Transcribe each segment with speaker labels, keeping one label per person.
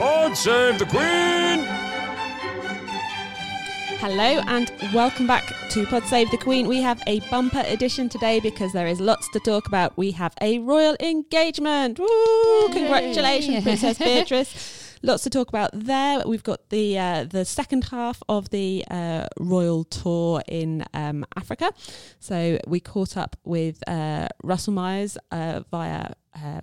Speaker 1: Pod save the Queen!
Speaker 2: Hello and welcome back to Pod Save the Queen. We have a bumper edition today because there is lots to talk about. We have a royal engagement. Woo! Congratulations, Princess Beatrice. Lots to talk about there. We've got the uh, the second half of the uh, royal tour in um, Africa. So we caught up with uh, Russell Myers uh, via uh,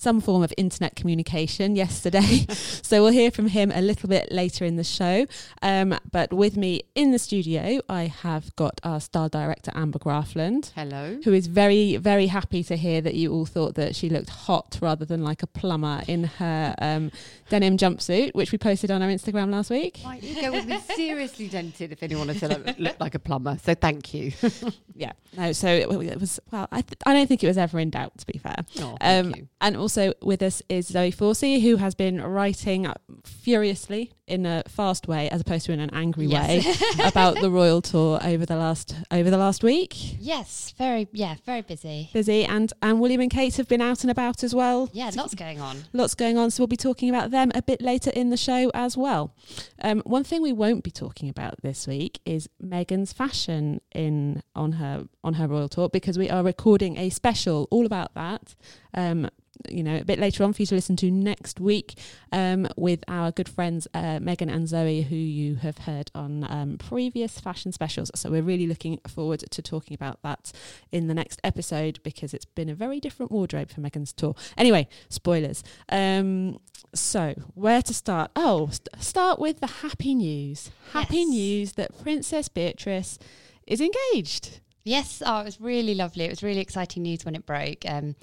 Speaker 2: some form of internet communication yesterday. so we'll hear from him a little bit later in the show. Um, but with me in the studio, I have got our star director, Amber Graafland.
Speaker 3: Hello.
Speaker 2: Who is very, very happy to hear that you all thought that she looked hot rather than like a plumber in her um, denim jumpsuit, which we posted on our Instagram last week.
Speaker 3: My ego would be seriously dented if anyone had said I looked like a plumber. So thank you.
Speaker 2: yeah. No. So it, it was. Well, I, th- I don't think it was ever in doubt. To be fair.
Speaker 3: Oh,
Speaker 2: Um, and also with us is Zoe Forsey, who has been writing furiously in a fast way, as opposed to in an angry
Speaker 4: Yes.
Speaker 2: way, about the royal tour over the last over the last week.
Speaker 4: Yes, very yeah, very busy.
Speaker 2: Busy, and and William and Kate have been out and about as well.
Speaker 4: Yeah, lots going on.
Speaker 2: Lots going on, so we'll be talking about them a bit later in the show as well. Um, one thing we won't be talking about this week is Meghan's fashion in on her on her royal tour because we are recording a special all about that. Um, you know, a bit later on for you to listen to next week um, with our good friends uh, Megan and Zoe, who you have heard on um, previous fashion specials. So we're really looking forward to talking about that in the next episode because it's been a very different wardrobe for Meghan's tour. Anyway, spoilers. Um, so where to start? Oh, st- start with the happy news. Happy
Speaker 4: Yes.
Speaker 2: news that Princess Beatrice is engaged.
Speaker 4: Yes, oh, it was really lovely. It was really exciting news when it broke. Um,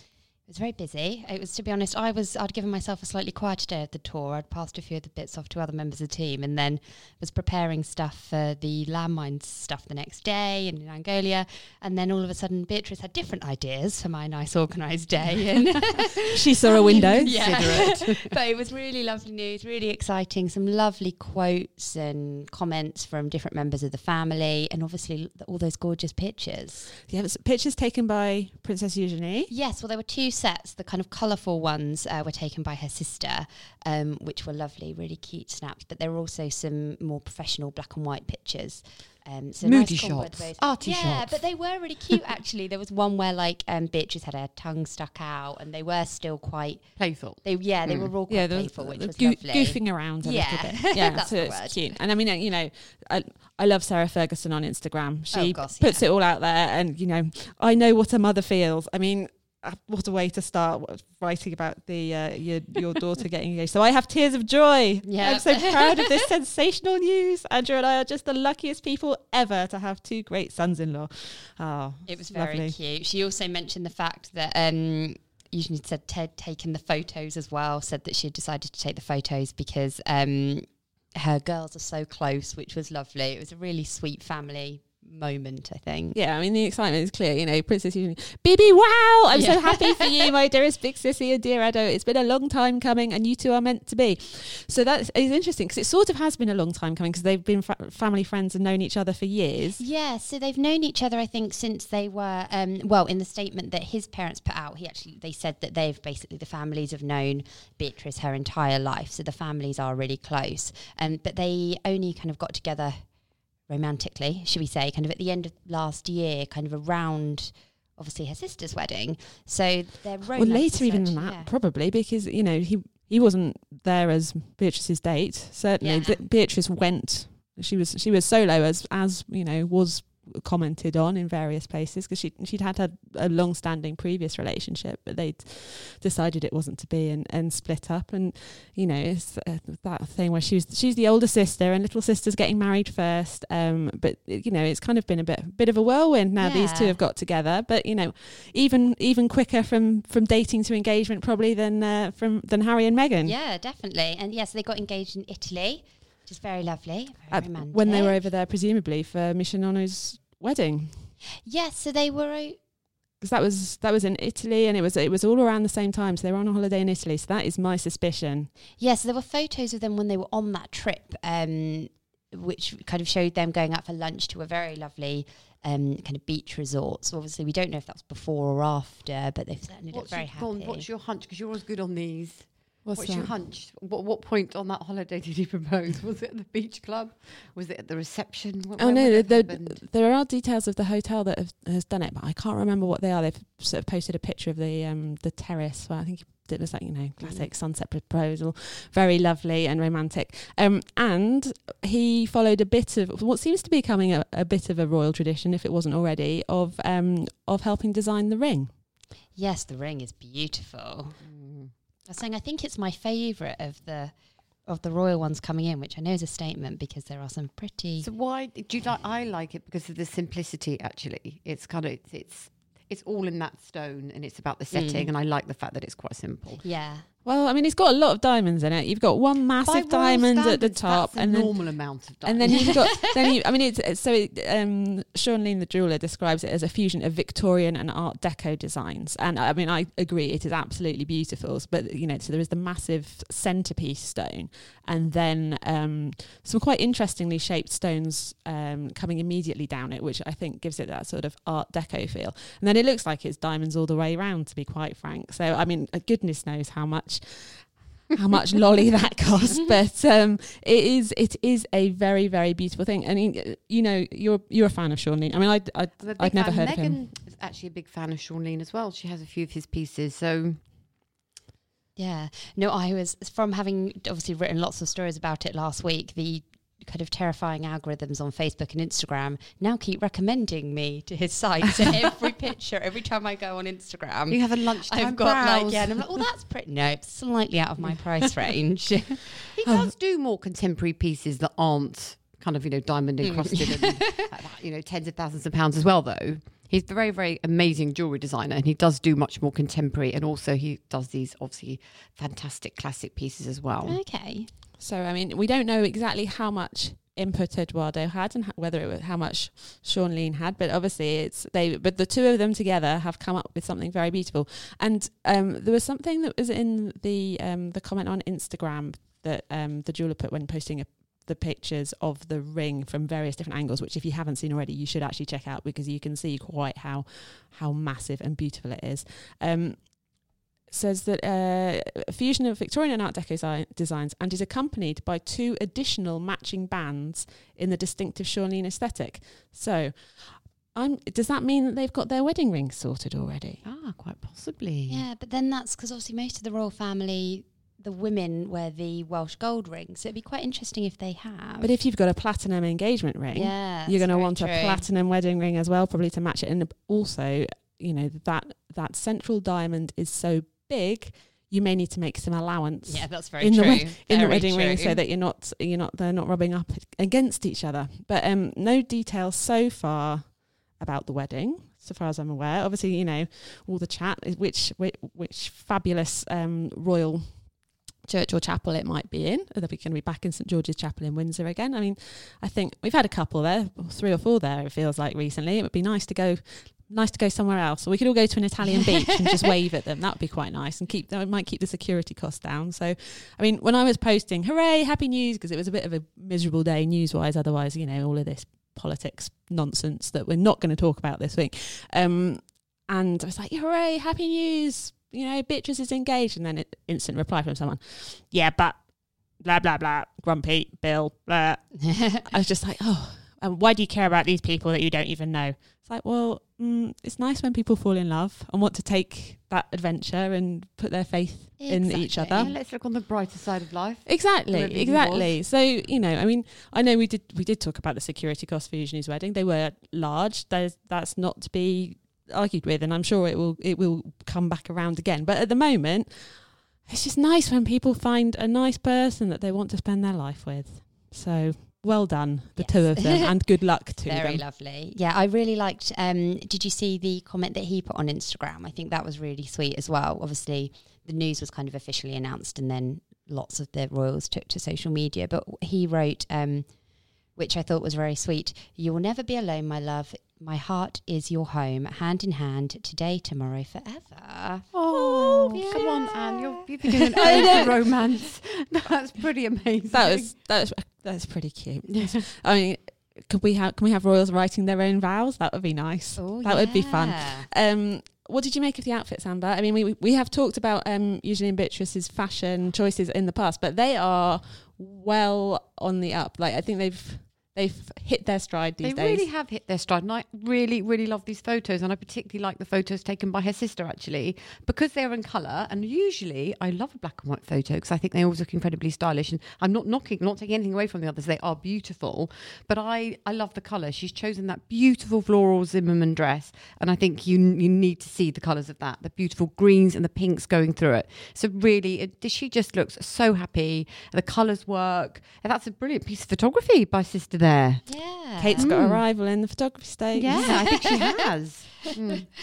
Speaker 4: it was very busy. It was, to be honest, I was I'd given myself a slightly quieter day at the tour. I'd passed a few of the bits off to other members of the team, and then was preparing stuff for the landmine stuff the next day and in Angola. And then all of a sudden, Beatrice had different ideas for my nice organised day, and
Speaker 2: She saw a window.
Speaker 4: Yeah. but it was really lovely news, really exciting. Some lovely quotes and comments from different members of the family, and obviously all those gorgeous pictures.
Speaker 2: Yeah, pictures taken by Princess Eugenie.
Speaker 4: Yes, well, there were two sets. The kind of colourful ones uh, were taken by her sister, um, which were lovely, really cute snaps. But there were also some more professional black and white pictures. Um, so
Speaker 3: Moody
Speaker 4: nice
Speaker 3: shots, arty
Speaker 4: yeah,
Speaker 3: shots.
Speaker 4: but they were really cute. Actually, there was one where like um, Beatrice had her tongue stuck out, and they were still quite.
Speaker 3: Playful.
Speaker 4: They yeah, they
Speaker 3: Mm.
Speaker 4: were all quite
Speaker 2: Yeah,
Speaker 4: playful, which was
Speaker 2: goo-
Speaker 4: lovely.
Speaker 2: goofing around a
Speaker 4: Yeah.
Speaker 2: little bit. Yeah,
Speaker 4: That's
Speaker 2: so it's
Speaker 4: word.
Speaker 2: cute. And I mean, uh, you know, I, I love Sarah Ferguson on Instagram. She
Speaker 4: Oh, gosh,
Speaker 2: puts
Speaker 4: yeah.
Speaker 2: it all out there, and you know, I know what a mother feels. I mean. What a way to start writing about the uh, your your daughter getting engaged. So I have tears of joy.
Speaker 4: Yeah.
Speaker 2: I'm so proud of this sensational news. Andrew and I are just the luckiest people ever to have two great sons-in-law. Oh,
Speaker 4: It was very
Speaker 2: lovely.
Speaker 4: cute. She also mentioned the fact that um, said Ted taken the photos as well. Said that she had decided to take the photos because um, her girls are so close, which was lovely. It was a really sweet family moment. I think.
Speaker 2: Yeah, I mean the excitement is clear. You know, Princess Eugenie, Bibi, wow! I'm so happy for you, my dearest big sissy and dear Edo. It's been a long time coming, and you two are meant to be. So that is interesting because it sort of has been a long time coming because they've been fa- family friends and known each other for years.
Speaker 4: Yeah, so they've known each other, I think, since they were um, well. In the statement that his parents put out, he actually they said that they've basically the families have known Beatrice her entire life, so the families are really close. Um, but they only kind of got together romantically, should we say, kind of at the end of last year, kind of around obviously her sister's wedding. So their romance
Speaker 2: Well, later even than that,
Speaker 4: yeah.
Speaker 2: probably because you know he he wasn't there as Beatrice's date. Certainly,
Speaker 4: Yeah.
Speaker 2: Beatrice went. She was she was solo as as you know was commented on in various places because she she'd had a, a long-standing previous relationship, but they'd decided it wasn't to be and, and split up. And you know, it's uh, that thing where she's she's the older sister and little sister's getting married first. Um, but you know, it's kind of been a bit bit of a whirlwind now. These two have got together, but you know, even even quicker from from dating to engagement probably than uh, from than Harry and Meghan.
Speaker 4: Yeah, definitely. And yes, they got engaged in Italy, which is very lovely, very
Speaker 2: At-
Speaker 4: romantic.
Speaker 2: when they were over there, presumably for Misha Nonoo's wedding.
Speaker 4: Yes, so they were. o-
Speaker 2: because that was that was in Italy and it was it was all around the same time. So they were on a holiday in Italy. So that is my suspicion.
Speaker 4: Yes, so there were photos of them when they were on that trip, um, which kind of showed them going out for lunch to a very lovely um, kind of beach resort. So obviously, we don't know if that was before or after, but they've certainly looked very
Speaker 3: your,
Speaker 4: happy.
Speaker 3: go what's your hunch? Because you're always good on these.
Speaker 2: What's,
Speaker 3: What's, your hunch? What, what point on that holiday did he propose? Was it at the beach club? Was it at the reception? Wh-
Speaker 2: Oh no,
Speaker 3: would
Speaker 2: the, the, there are details of the hotel that have, has done it, but I can't remember what they are. They've sort of posted a picture of the um, the terrace. Well, I think it was like you know classic sunset proposal, very lovely and romantic. Um, and he followed a bit of what seems to be becoming a, a bit of a royal tradition, if it wasn't already, of um, of helping design the ring.
Speaker 4: yes, the ring is beautiful.
Speaker 3: Mm.
Speaker 4: I was saying I think it's my favourite of the of the royal ones coming in, which I know is a statement because there are some pretty.
Speaker 3: So why do you like? I like it because of the simplicity. Actually, it's kind of it's it's, it's all in that stone, and it's about the setting.
Speaker 4: Mm.
Speaker 3: And I like the fact that it's quite simple.
Speaker 4: yeah,
Speaker 2: Well, I mean, it's got a lot of diamonds in it. You've got one massive diamond at the top, and then
Speaker 3: normal amount of diamonds.
Speaker 2: and then you've got then you. I mean, it's it's- so. It, um, Shaun Leane, the jeweler, describes it as a fusion of Victorian and Art Deco designs, and I mean, I agree, it is absolutely beautiful. But you know, so there is the massive centerpiece stone, and then um, some quite interestingly shaped stones um, coming immediately down it, which I think gives it that sort of Art Deco feel. And then it looks like it's diamonds all the way around, to be quite frank. So I mean, goodness knows how much how much lolly that cost, but um, it is it is a very very beautiful thing. I mean, you know, you're you're a fan of Shaun Leane. I mean, I, I
Speaker 3: I'm a big
Speaker 2: I'd never
Speaker 3: fan.
Speaker 2: heard of him.
Speaker 3: Meghan is actually a big fan of Shaun Leane as well. She has a few of his pieces. So
Speaker 4: yeah. No, I was from having obviously written lots of stories about it last week. The kind of terrifying algorithms on Facebook and Instagram now keep recommending me to his site. So every picture, every time I go on Instagram,
Speaker 3: you have a lunchtime
Speaker 4: I've got
Speaker 3: browse.
Speaker 4: like yeah, and I'm like, oh, that's pretty. No, it's slightly out of my price range.
Speaker 3: He does do more contemporary pieces that aren't kind of you know diamond
Speaker 4: Mm.
Speaker 3: encrusted and you know tens of thousands of pounds as well. Though he's a very very amazing jewelry designer, and he does do much more contemporary, and also he does these obviously fantastic classic pieces as well.
Speaker 4: okay.
Speaker 2: So I mean, we don't know exactly how much input Edoardo had and whether it was how much Shaun Leane had, but obviously it's they. But the two of them together have come up with something very beautiful. And um, there was something that was in the um, the comment on Instagram that um, the jeweler put when posting a, the pictures of the ring from various different angles, which if you haven't seen already, you should actually check out because you can see quite how how massive and beautiful it is. Um, says that uh, a fusion of Victorian and Art Deco si- designs and is accompanied by two additional matching bands in the distinctive Shaun Leane aesthetic. So, I'm, does that mean that they've got their wedding ring sorted already?
Speaker 3: Ah, quite possibly.
Speaker 4: Yeah, but then that's because obviously most of the royal family, the women wear the Welsh gold rings. So it'd be quite interesting if they have.
Speaker 2: But if you've got a platinum engagement ring,
Speaker 4: yeah,
Speaker 2: you're going to want
Speaker 4: very
Speaker 2: a platinum wedding ring as well, probably to match it. And also, you know that that central diamond is so big, you may need to make some allowance.
Speaker 4: Yeah, that's very
Speaker 2: in the
Speaker 4: true.
Speaker 2: wed- in the
Speaker 4: Very
Speaker 2: wedding ring so
Speaker 4: true.
Speaker 2: that you're not you're not they're not rubbing up against each other but um no details so far about the wedding so far as i'm aware obviously you know all the chat is which which, which fabulous um royal church or chapel it might be in are they going to be back in st george's chapel in windsor again i mean i think we've had a couple there three or four there it feels like recently it would be nice to go nice to go somewhere else or we could all go to an italian beach and just wave at them that would be quite nice and keep that might keep the security costs down so I mean, when I was posting, hooray, happy news, because it was a bit of a miserable day news wise, otherwise, you know, all of this politics nonsense that we're not going to talk about this week. Um, and I was like, hooray, happy news, you know, Beatrice is engaged. And then an instant reply from someone, yeah, but blah, blah, blah, grumpy, Bill, blah. I was just like, oh, um, why do you care about these people that you don't even know? It's like, well, mm, it's nice when people fall in love and want to take that adventure and put their faith in each other.
Speaker 3: Yeah, let's look on the brighter side of life.
Speaker 2: Exactly, exactly. So you know, I mean, I know we did we did talk about the security costs for Eugenie's wedding. They were large. There's that's not to be argued with, and I'm sure it will it will come back around again. But at the moment, it's just nice when people find a nice person that they want to spend their life with. So well done, the
Speaker 4: Yes.
Speaker 2: two of them, and good luck to
Speaker 4: Very
Speaker 2: them.
Speaker 4: Very lovely. Yeah, I really liked. Um, did you see the comment that he put on Instagram? I think that was really sweet as well. Obviously, the news was kind of officially announced, and then lots of the royals took to social media. But he wrote, um, which I thought was very sweet. You will never be alone, my love. My heart is your home, hand in hand, today, tomorrow, forever.
Speaker 3: Oh, come on, Anne. You're, you've been doing an ode to romance. That's pretty amazing.
Speaker 2: That was that was that's pretty cute. I mean, could we have can we have royals writing their own vows? That would be nice.
Speaker 4: Oh,
Speaker 2: that would be fun. Um, what did you make of the outfits, Amber? I mean, we we have talked about um, Eugenie and Beatrice's fashion choices in the past, but they are well on the up. Like I think they've they've hit their stride these
Speaker 3: They
Speaker 2: days.
Speaker 3: They really have hit their stride, and I really, really love these photos. And I particularly like the photos taken by her sister, actually, because they're in colour. And usually, I love a black and white photo because I think they always look incredibly stylish. And I'm not knocking, not taking anything away from the others; they are beautiful. But I, I love the colour. She's chosen that beautiful floral Zimmermann dress, and I think you, you need to see the colours of that, the beautiful greens and the pinks going through it. So really, it, she just looks so happy. The colours work, and that's a brilliant piece of photography by sister there.
Speaker 4: Yeah.
Speaker 2: Kate's got a rival in the photography stage.
Speaker 3: Yeah, I think she has. Mm.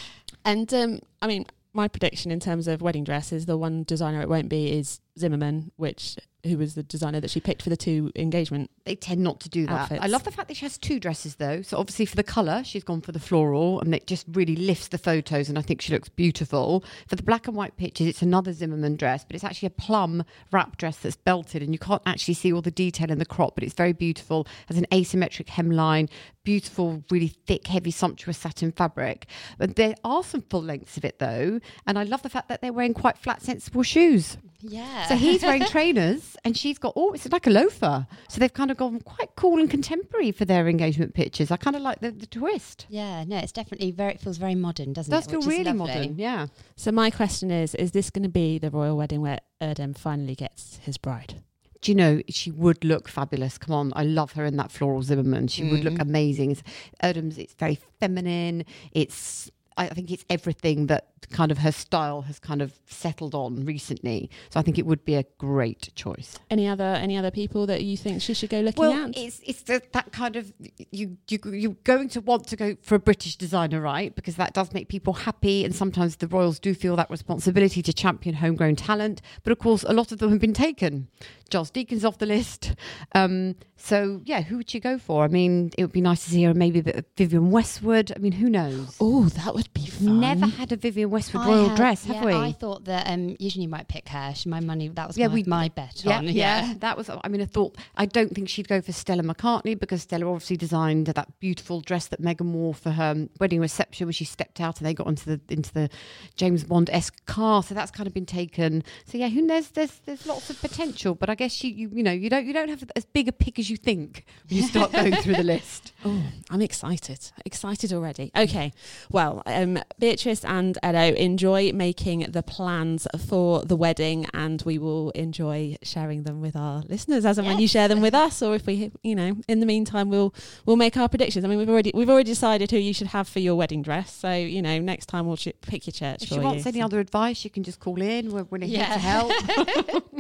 Speaker 2: And um, I mean, my prediction in terms of wedding dress is the one designer it won't be is Zimmermann, which who was the designer that she picked for the two engagement.
Speaker 3: They tend not to do that. I love the fact that she has two dresses though. So obviously for the colour, she's gone for the floral and it just really lifts the photos and I think she looks beautiful. For the black and white pictures, it's another Zimmermann dress, but it's actually a plum wrap dress that's belted and you can't actually see all the detail in the crop, but it's very beautiful. Has an asymmetric hemline, beautiful, really thick, heavy, sumptuous satin fabric. But there are some full lengths of it though. And I love the fact that they're wearing quite flat, sensible shoes.
Speaker 4: Yeah.
Speaker 3: So he's wearing trainers and she's got, oh, it's like a loafer. So they've kind of gone quite cool and contemporary for their engagement pictures. I kind of like the, the twist.
Speaker 4: Yeah, no, it's definitely very. It feels very modern, doesn't
Speaker 3: It does
Speaker 4: it?
Speaker 3: feel
Speaker 4: Which
Speaker 3: really modern. Yeah.
Speaker 2: So my question is: Is this going to be the royal wedding where Erdem finally gets his bride?
Speaker 3: Do you know, she would look fabulous. Come on. I love her in that floral Zimmermann. She would look
Speaker 4: Mm.
Speaker 3: amazing. It's, Erdem's, it's very feminine. It's, I think it's everything that kind of her style has kind of settled on recently. So I think it would be a great choice.
Speaker 2: Any other any other people that you think she should go looking
Speaker 3: Well,
Speaker 2: at?
Speaker 3: it's it's the, that kind of you you you're going to want to go for a British designer, right? Because that does make people happy, and sometimes the royals do feel that responsibility to champion homegrown talent. But of course, a lot of them have been taken. Giles Deacon's off the list. Um, so yeah, who would you go for? I mean, it would be nice to see her maybe a bit of Vivienne Westwood. I mean, who knows?
Speaker 2: oh, that would be fun.
Speaker 3: Never had a Vivienne Westwood
Speaker 4: I
Speaker 3: royal
Speaker 4: had-
Speaker 3: dress,
Speaker 4: yeah,
Speaker 3: have we?
Speaker 4: I thought that um, usually you might pick her. She, my money. That was
Speaker 3: Yeah,
Speaker 4: my,
Speaker 3: we-
Speaker 4: my bet
Speaker 3: Yeah,
Speaker 4: on.
Speaker 3: yeah, that was. I mean, I thought I don't think she'd go for Stella McCartney because Stella obviously designed that beautiful dress that Meghan wore for her wedding reception when she stepped out and they got into the into the James Bond esque car. So that's kind of been taken. So yeah, who knows? There's there's lots of potential, but I guess you you, you know you don't you don't have as big a pick as you think when you start going through the list.
Speaker 2: Oh, I'm excited. Excited already. Okay. Well, um, Beatrice and Edo enjoy making the plans for the wedding, and we will enjoy sharing them with our listeners as and when you share them with us, or if we, you know, in the meantime, we'll we'll make our predictions. I mean, we've already we've already decided who you should have for your wedding dress, so you know, next time we'll ch- pick your church
Speaker 3: If
Speaker 2: for
Speaker 3: she wants
Speaker 2: you.
Speaker 3: any other advice, you can just call in. We're willing here
Speaker 4: Yeah.
Speaker 3: to help.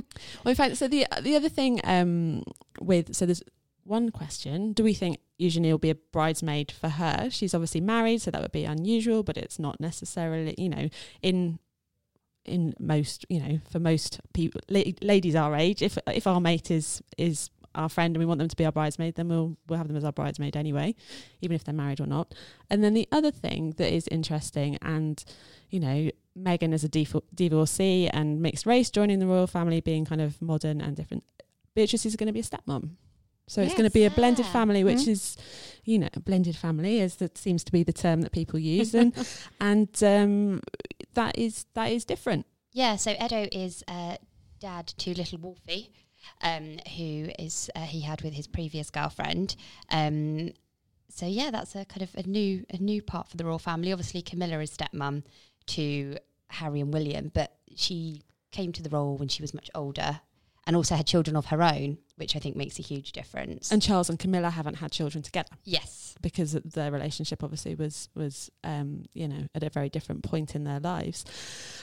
Speaker 2: Well, in fact, so the the other thing um, with so there's one question: Do we think Eugenie will be a bridesmaid for her? She's obviously married, so that would be unusual, but it's not necessarily, you know, in in most, you know, for most people, la- ladies our age, if if our mate is is our friend and we want them to be our bridesmaid, then we'll we'll have them as our bridesmaid anyway, even if they're married or not. And then the other thing that is interesting, and you know, Meghan as a divor- divorcee and mixed race joining the royal family, being kind of modern and different. Beatrice is going to be a stepmom. So it's going to be a blended
Speaker 4: Yes.
Speaker 2: family, which
Speaker 3: Mhm.
Speaker 2: is, you know, a blended family, as that seems to be the term that people use, and and um, that is that is different.
Speaker 4: Yeah, so Edo is uh, dad to little Wolfie, um, who is uh, he had with his previous girlfriend. Um, so yeah, that's a kind of a new a new part for the royal family. Obviously, Camilla is stepmom to Harry and William, but she came to the role when she was much older and also had children of her own, which I think makes a huge difference.
Speaker 2: And Charles and Camilla haven't had children together
Speaker 4: yes,
Speaker 2: because their relationship obviously was was um, you know at a very different point in their lives.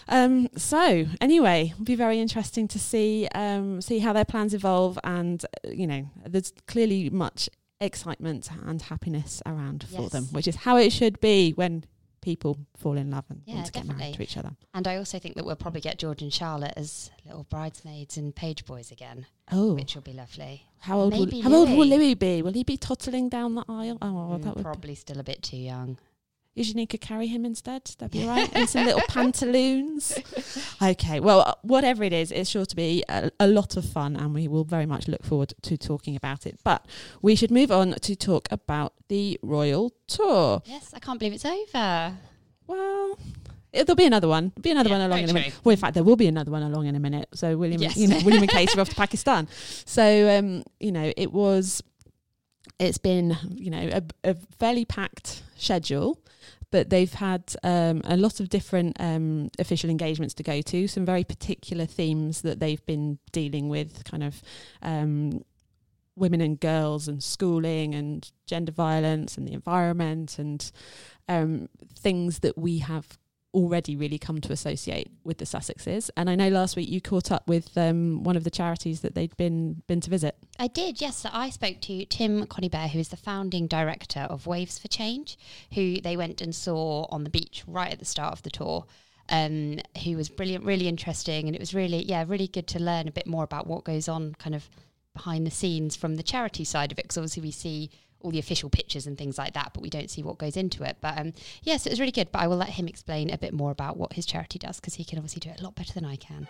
Speaker 2: Um, so anyway, it'll be very interesting to see um, see how their plans evolve, and uh, you know, there's clearly much excitement and happiness around for them, which is how it should be when people fall in love and
Speaker 4: Yeah,
Speaker 2: want to get married to each other.
Speaker 4: and I also think that we'll probably get George and Charlotte as little bridesmaids and page boys again,
Speaker 2: Oh,
Speaker 4: which will be lovely.
Speaker 2: how old will, how old will
Speaker 4: Louis.
Speaker 2: Louis be? Will he be toddling down the aisle? Oh,
Speaker 4: Mm,
Speaker 2: that would
Speaker 4: probably still a bit too young.
Speaker 2: Eugenie could carry him instead. That'd be right. In some little pantaloons. Okay. Well, uh, whatever it is, it's sure to be a, a lot of fun, and we will very much look forward to talking about it. But we should move on to talk about the Royal Tour.
Speaker 4: Yes, I can't believe it's over.
Speaker 2: Well. it- There'll be another one. There'll be another
Speaker 4: Yeah,
Speaker 2: one along in a minute. Well, in fact, there will be another one along in a minute. So William,
Speaker 4: Yes.
Speaker 2: you know, William and Kate are off to Pakistan. So um, you know, it was. It's been you know a, a fairly packed schedule, but they've had um, a lot of different um, official engagements to go to. Some very particular themes that they've been dealing with, kind of. Um, women and girls and schooling and gender violence and the environment and um, things that we have already really come to associate with the Sussexes. And I know last week you caught up with um, one of the charities that they'd been been to visit.
Speaker 4: I did, yes. So I spoke to Tim Conibear, who is the founding director of Waves for Change, who they went and saw on the beach right at the start of the tour. Um, who was brilliant, really interesting, and it was really, yeah, really good to learn a bit more about what goes on, kind of behind the scenes from the charity side of it. Because obviously we see all the official pictures and things like that, but we don't see what goes into it. But um, yes, it was really good. But I will let him explain a bit more about what his charity does because he can obviously do it a lot better than I can.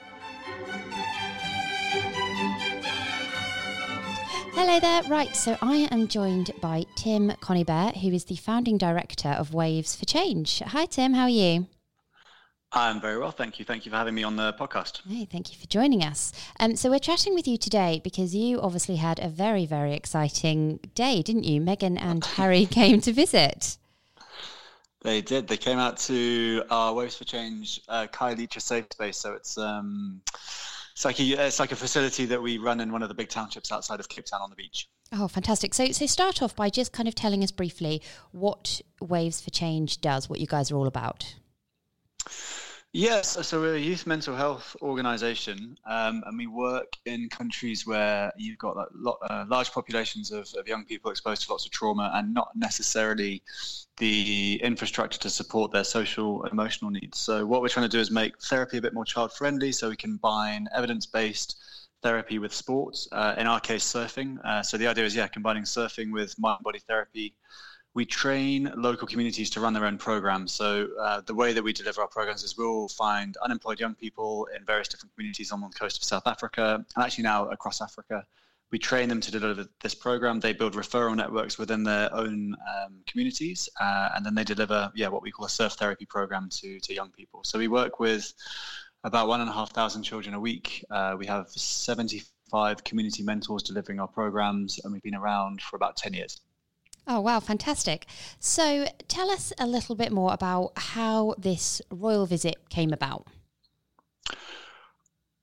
Speaker 4: Hello there. Right, so I am joined by Tim Conibear, who is the founding director of Waves for Change. Hi, Tim. How are you?
Speaker 5: I'm very well, thank you. Thank you for having me on the podcast.
Speaker 4: Hey, thank you for joining us. Um, so we're chatting with you today because you obviously had a very, very exciting day, didn't you? Meghan and Harry came to visit.
Speaker 5: They did. They came out to our Waves for Change uh, Khayelitsha Safe Space. So it's um, it's like a it's like a facility that we run in one of the big townships outside of Cape Town on the beach.
Speaker 4: Oh, fantastic. So, so start off by just kind of telling us briefly what Waves for Change does, what you guys are all about.
Speaker 5: Yes, so we're a youth mental health organisation, um, and we work in countries where you've got like, lot, uh, large populations of, of young people exposed to lots of trauma and not necessarily the infrastructure to support their social emotional needs. So what we're trying to do is make therapy a bit more child friendly, so we combine evidence based therapy with sports. Uh, in our case, surfing. Uh, so the idea is, yeah, combining surfing with mind body therapy we train local communities to run their own programs. So uh, the way that we deliver our programs is we'll find unemployed young people in various different communities on the coast of South Africa and actually now across Africa. We train them to deliver this program. They build referral networks within their own um, communities, uh, and then they deliver, yeah, what we call a surf therapy program to to young people. So we work with about one and a half thousand children a week. Uh, we have 75 community mentors delivering our programs, and we've been around for about 10 years.
Speaker 4: Oh, wow, fantastic. So tell us a little bit more about how this royal visit came about.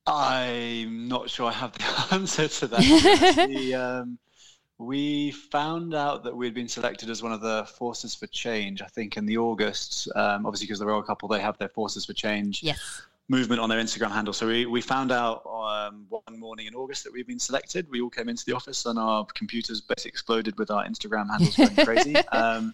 Speaker 5: I'm not sure I have the answer to that. the, um, we found out that we'd been selected as one of the Forces for Change, I think, in the August. Um, obviously, because the royal couple, they have their Forces for Change
Speaker 4: Yes.
Speaker 5: Movement on their Instagram handle. So we, we found out um, one morning in August that we'd been selected. We all came into the office and our computers basically exploded with our Instagram handles going crazy. Um,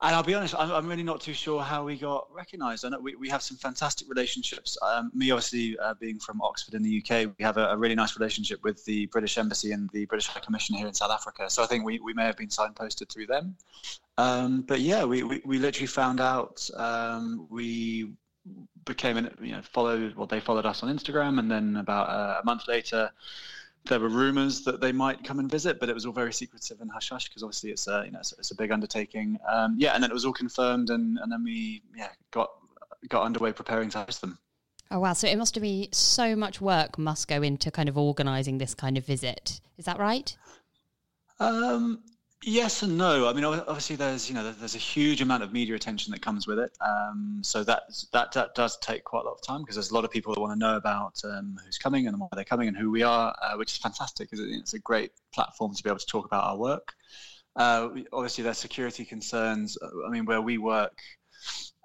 Speaker 5: and I'll be honest, I'm, I'm really not too sure how we got recognised. I know we, we have some fantastic relationships. Um, me, obviously, uh, being from Oxford in the UK, we have a, a really nice relationship with the British Embassy and the British High Commission here in South Africa. So I think we, we may have been signposted through them. Um, but yeah, we, we, we literally found out. Um, we became an you know followed well they followed us on Instagram and then about uh, a month later there were rumors that they might come and visit but it was all very secretive and hush hush because obviously it's a you know it's, it's a big undertaking um, yeah and then it was all confirmed and, and then we yeah got got underway preparing to host them
Speaker 4: Oh, wow. So it must be so much work must go into kind of organising this kind of visit. Is that right?
Speaker 5: Um, Yes and no. I mean, obviously, there's you know there's a huge amount of media attention that comes with it. Um, so that that that does take quite a lot of time because there's a lot of people that want to know about um, who's coming and why they're coming and who we are, uh, which is fantastic because it's a great platform to be able to talk about our work. Uh, obviously, there's security concerns. I mean, where we work,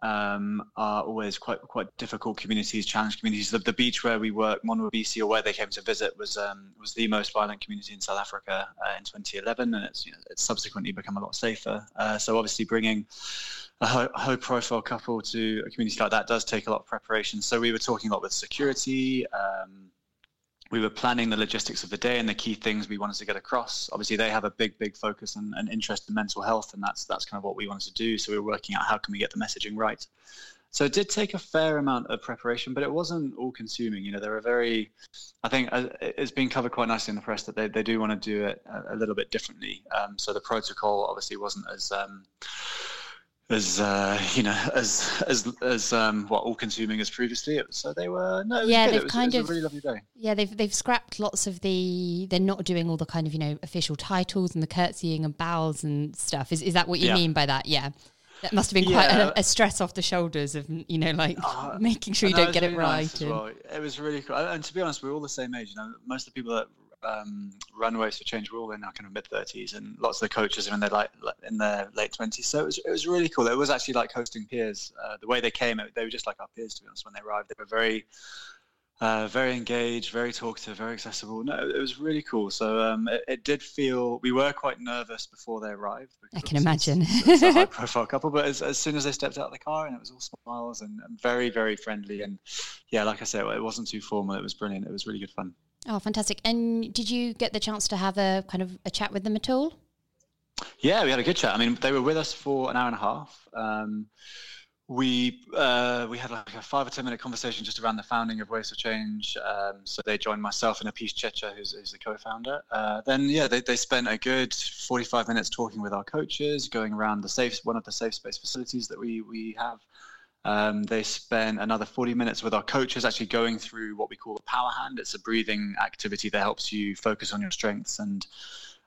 Speaker 5: um, are always quite quite difficult communities, challenged communities. The, the beach where we work, Monwabisi, or where they came to visit, was um, was the most violent community in South Africa uh, in 2011, and it's you know, it's subsequently become a lot safer. Uh, so obviously, bringing a high profile couple to a community like that does take a lot of preparation. So we were talking a lot with security. Um, we were planning the logistics of the day and the key things we wanted to get across. Obviously, they have a big, big focus and, and, interest in mental health, and that's that's kind of what we wanted to do. So we were working out how can we get the messaging right. So it did take a fair amount of preparation, but it wasn't all consuming. You know, there are very, I think uh, it's been covered quite nicely in the press that they, they do want to do it a, a little bit differently. Um, so the protocol obviously wasn't as um, as uh, you know as as as um, what all consuming as previously. So they were no,
Speaker 4: yeah,
Speaker 5: good.
Speaker 4: they've
Speaker 5: was,
Speaker 4: kind of
Speaker 5: really lovely day.
Speaker 4: Yeah, they've they've scrapped lots of the. They're not doing all the kind of you know official titles and the curtsying and bows and stuff. Is is that what you
Speaker 5: Yeah.
Speaker 4: mean by that? Yeah. That must have been quite
Speaker 5: Yeah.
Speaker 4: a, a stress off the shoulders of you know like
Speaker 5: Uh,
Speaker 4: making sure you don't get it
Speaker 5: really
Speaker 4: right.
Speaker 5: nice
Speaker 4: and-
Speaker 5: well. It was really cool. And to be honest, we're all the same age. You know, most of the people that um, run Waves for Change were all in our kind of mid thirties, and lots of the coaches are in their like in their late twenties. So it was it was really cool. It was actually like hosting peers. Uh, the way they came, they were just like our peers. To be honest, when they arrived, they were very. Uh, very engaged, very talkative, very accessible. No, it was really cool. So um, it, it did feel we were quite nervous before they arrived.
Speaker 4: I can imagine.
Speaker 5: It's, it's a high-profile couple, but as, as soon as they stepped out of the car, and it was all smiles and, and very, very friendly, and yeah, like I said, it wasn't too formal. It was brilliant. It was really good fun.
Speaker 4: Oh, fantastic! And did you get the chance to have a kind of a chat with them at all?
Speaker 5: Yeah, we had a good chat. I mean, they were with us for an hour and a half. Um, we uh, we had like a five or ten minute conversation just around the founding of Waves of Change. Um, so they joined myself and Apish Tshetsha, who's, who's the co-founder. Uh, then yeah, they, they spent a good forty five minutes talking with our coaches, going around the safe one of the safe space facilities that we we have. Um, they spent another 40 minutes with our coaches, actually going through what we call the power hand. It's a breathing activity that helps you focus on your strengths and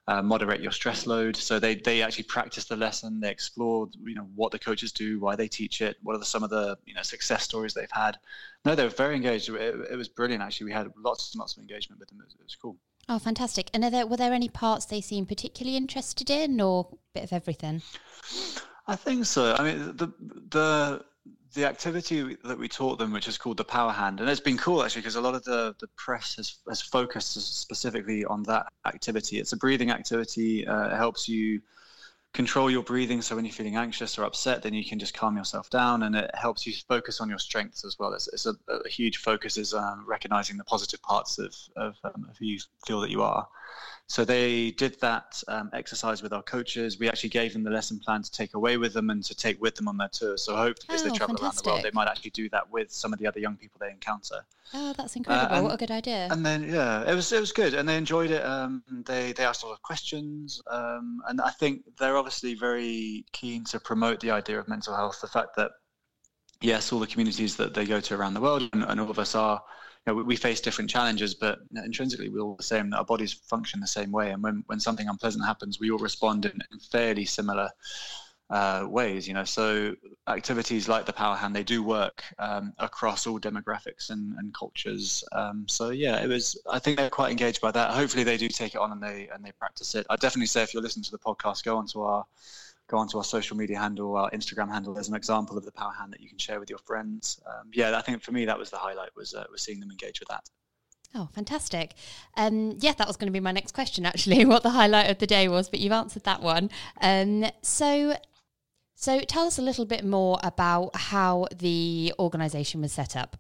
Speaker 5: uh, moderate your stress load. So they they actually practiced the lesson. They explored, you know, what the coaches do, why they teach it, what are the, some of the you know success stories they've had. No, they were very engaged. It, it was brilliant. Actually, we had lots and lots of engagement with them. It was, it was cool.
Speaker 4: Oh, fantastic! And are there were there any parts they seemed particularly interested in, or a bit of everything?
Speaker 5: I think so. I mean, the the the activity that we taught them, which is called the Power Hand, and it's been cool actually because a lot of the, the press has, has focused specifically on that activity. It's a breathing activity. Uh, it helps you control your breathing. So when you're feeling anxious or upset, then you can just calm yourself down, and it helps you focus on your strengths as well. It's, it's a, a huge focus is um, recognizing the positive parts of of, um, of who you feel that you are. So they did that um, exercise with our coaches. We actually gave them the lesson plan to take away with them and to take with them on their tour. So hopefully, as they
Speaker 4: Oh,
Speaker 5: travel around the world, they might actually do that with some of the other young people they encounter.
Speaker 4: Oh, that's incredible!
Speaker 5: and-
Speaker 4: what a good idea!
Speaker 5: And then yeah, it was it was good, and they enjoyed it. Um, they they asked a lot of questions, um, and I think they're obviously very keen to promote the idea of mental health. The fact that yes, all the communities that they go to around the world, and, and all of us are, you know, we, face different challenges, but intrinsically we're all the same. That our bodies function the same way, and when when something unpleasant happens, we all respond in, in fairly similar uh, ways, you know. So activities like the Power Hand, they do work um, across all demographics and, and cultures. Um, so yeah, it was. I think they're quite engaged by that. Hopefully, they do take it on and they and they practice it. I definitely say if you're listening to the podcast, go onto our go onto our social media handle, our Instagram handle. There's an example of the Power Hand that you can share with your friends. Um, yeah, I think for me that was the highlight was uh, was seeing them engage with that.
Speaker 4: Oh, fantastic. Um, yeah, that was going to be my next question, actually, what the highlight of the day was, but you've answered that one. Um, so, so tell us a little bit more about how the organisation was set up.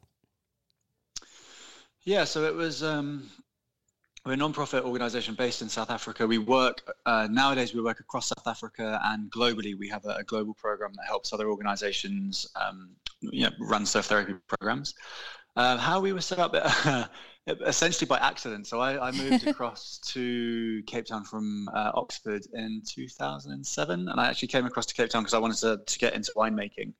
Speaker 5: Yeah, so it was. Um, we're a non-profit organisation based in South Africa. We work uh, nowadays. We work across South Africa and globally. We have a, a global program that helps other organisations, um, you know, run surf therapy programs. Uh, how we were set up, essentially by accident. So I, I moved across to Cape Town from uh, Oxford in 2007, and I actually came across to Cape Town because I wanted to, to get into winemaking.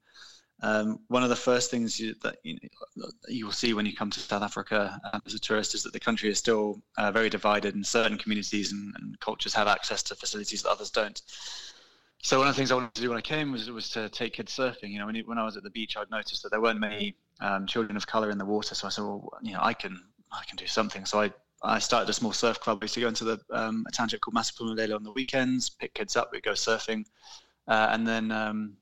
Speaker 5: Um, one of the first things you, that you, know, you, will see when you come to South Africa uh, as a tourist is that the country is still uh, very divided, and certain communities and, and, cultures have access to facilities that others don't. So one of the things I wanted to do when I came was was to take kids surfing. You know, when, when I was at the beach, I'd noticed that there weren't many um, children of color in the water. So I said, well, you know, I can I can do something. So I I started a small surf club. We used to go into the um, a township called Masiphumelele on the weekends, pick kids up, we'd go surfing, uh, and then um,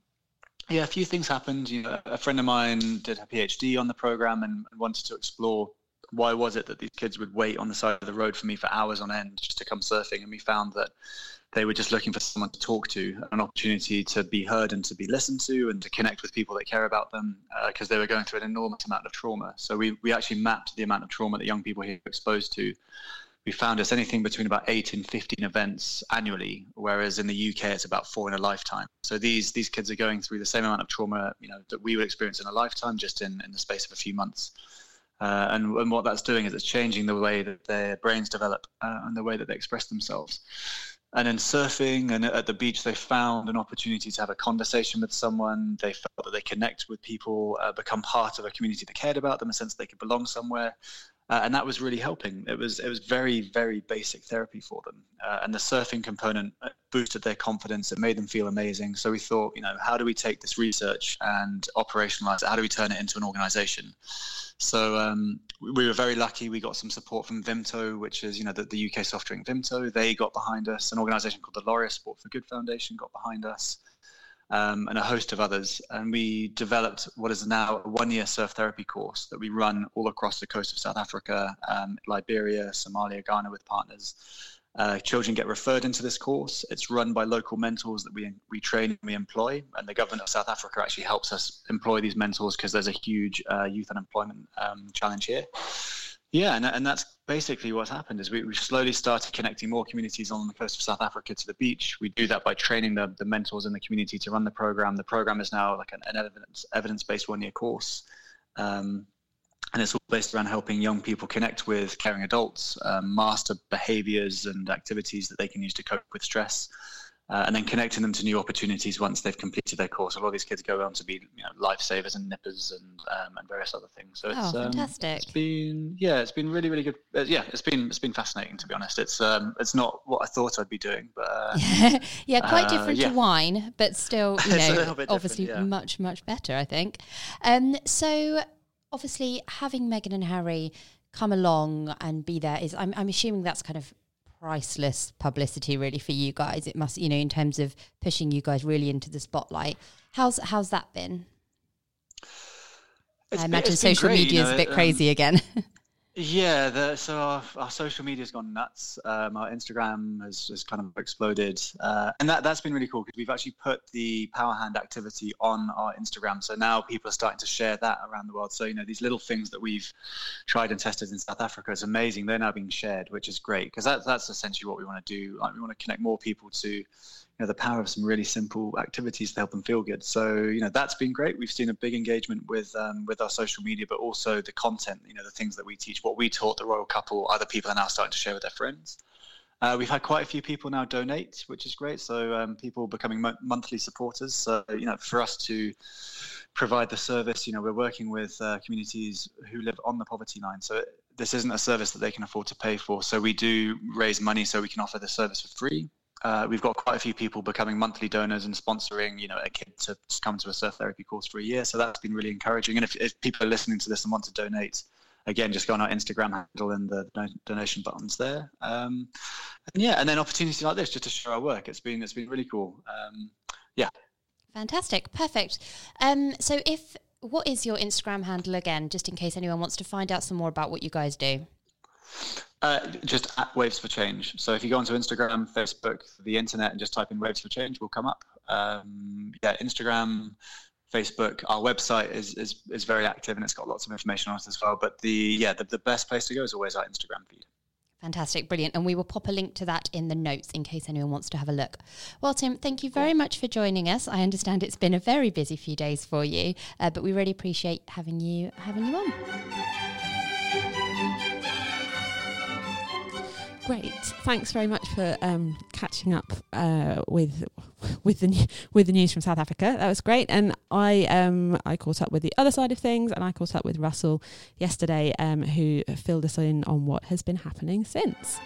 Speaker 5: yeah, a few things happened. You know, a friend of mine did a PhD on the program and wanted to explore why was it that these kids would wait on the side of the road for me for hours on end just to come surfing, and we found that they were just looking for someone to talk to, an opportunity to be heard and to be listened to, and to connect with people that care about them, because uh, they were going through an enormous amount of trauma. So we we actually mapped the amount of trauma that young people here are exposed to. We found it's anything between about eight and fifteen events annually, whereas in the UK it's about four in a lifetime. So these these kids are going through the same amount of trauma, you know, that we would experience in a lifetime, just in in the space of a few months. Uh, and, and what that's doing is it's changing the way that their brains develop uh, and the way that they express themselves and in surfing and at the beach they found an opportunity to have a conversation with someone they felt that they connect with people uh, become part of a community that cared about them a sense they could belong somewhere uh, and that was really helping. It was it was very very basic therapy for them. Uh, and the surfing component uh, boosted their confidence. It made them feel amazing. So we thought you know how do we take this research and operationalize it? How do we turn it into an organization? So um, we were very lucky. We got some support from Vimto, which is you know the, the UK soft drink Vimto. They got behind us. An organisation called the Laureus Sport for Good Foundation got behind us, um, and a host of others. And we developed what is now a one-year surf therapy course that we run all across the coast of South Africa, um, Liberia, Somalia, Ghana with partners. Uh, children get referred into this course. It's run by local mentors that we we train and we employ, and the government of South Africa actually helps us employ these mentors because there's a huge uh, youth unemployment um, challenge here. Yeah, and, and that's basically what's happened is we, we slowly started connecting more communities on the coast of South Africa to the beach. We do that by training the, the mentors in the community to run the program. The program is now like an, an evidence evidence based one year course. Um, and it's all based around helping young people connect with caring adults, um, master behaviors and activities that they can use to cope with stress, uh, and then connecting them to new opportunities once they've completed their course. A lot of these kids go on to be you know, lifesavers and nippers and um, and various other things. So
Speaker 4: it's, oh, fantastic! Um,
Speaker 5: it's been yeah, it's been really really good. Uh, yeah, it's been it's been fascinating to be honest. It's um it's not what I thought I'd be doing, but uh,
Speaker 4: yeah, quite uh, different yeah. to wine, but still you know obviously yeah. much much better. I think. Um, so obviously having Meghan and Harry come along and be there is I'm, I'm assuming that's kind of priceless publicity really for you guys. It must you know in terms of pushing you guys really into the spotlight. How's how's that been?
Speaker 5: It's
Speaker 4: i imagine social media is you know, a bit um, crazy again
Speaker 5: Yeah, the, so our, our social media's gone nuts. Um, our Instagram has, has kind of exploded, uh, and that that's been really cool because we've actually put the Power Hand activity on our Instagram. So now people are starting to share that around the world. So you know these little things that we've tried and tested in South Africa is amazing. They're now being shared, which is great because that, that's essentially what we want to do. Like we want to connect more people to know, the power of some really simple activities to help them feel good. So, you know, that's been great. We've seen a big engagement with um, with our social media, but also the content. You know, the things that we teach, what we taught the royal couple, other people are now starting to share with their friends. Uh, we've had quite a few people now donate, which is great. So um, people becoming mo- monthly supporters. So you know, for us to provide the service, you know, we're working with uh, communities who live on the poverty line. So this isn't a service that they can afford to pay for. So we do raise money so we can offer the service for free uh, we've got quite a few people becoming monthly donors and sponsoring, you know, a kid to come to a surf therapy course for a year. So that's been really encouraging. And if, if people are listening to this and want to donate, again, just go on our Instagram handle and the donation buttons there. Um, and yeah, and then opportunities like this just to show our work. It's been it's been really cool. Um, yeah.
Speaker 4: Fantastic, perfect. Um, so if what is your Instagram handle again, just in case anyone wants to find out some more about what you guys do?
Speaker 5: Uh, just at Waves for Change. So if you go onto Instagram, Facebook, the internet, and just type in Waves for Change, will come up. Um, yeah, Instagram, Facebook. Our website is, is is very active and it's got lots of information on it as well. But the yeah, the, the best place to go is always our Instagram feed.
Speaker 4: Fantastic, brilliant. And we will pop a link to that in the notes in case anyone wants to have a look. Well, Tim, thank you very much for joining us. I understand it's been a very busy few days for you, uh, but we really appreciate having you having you on.
Speaker 2: Great. Thanks very much for um, catching up uh, with with the with the news from South Africa. That was great, and I um, I caught up with the other side of things, and I caught up with Russell yesterday, um, who filled us in on what has been happening since.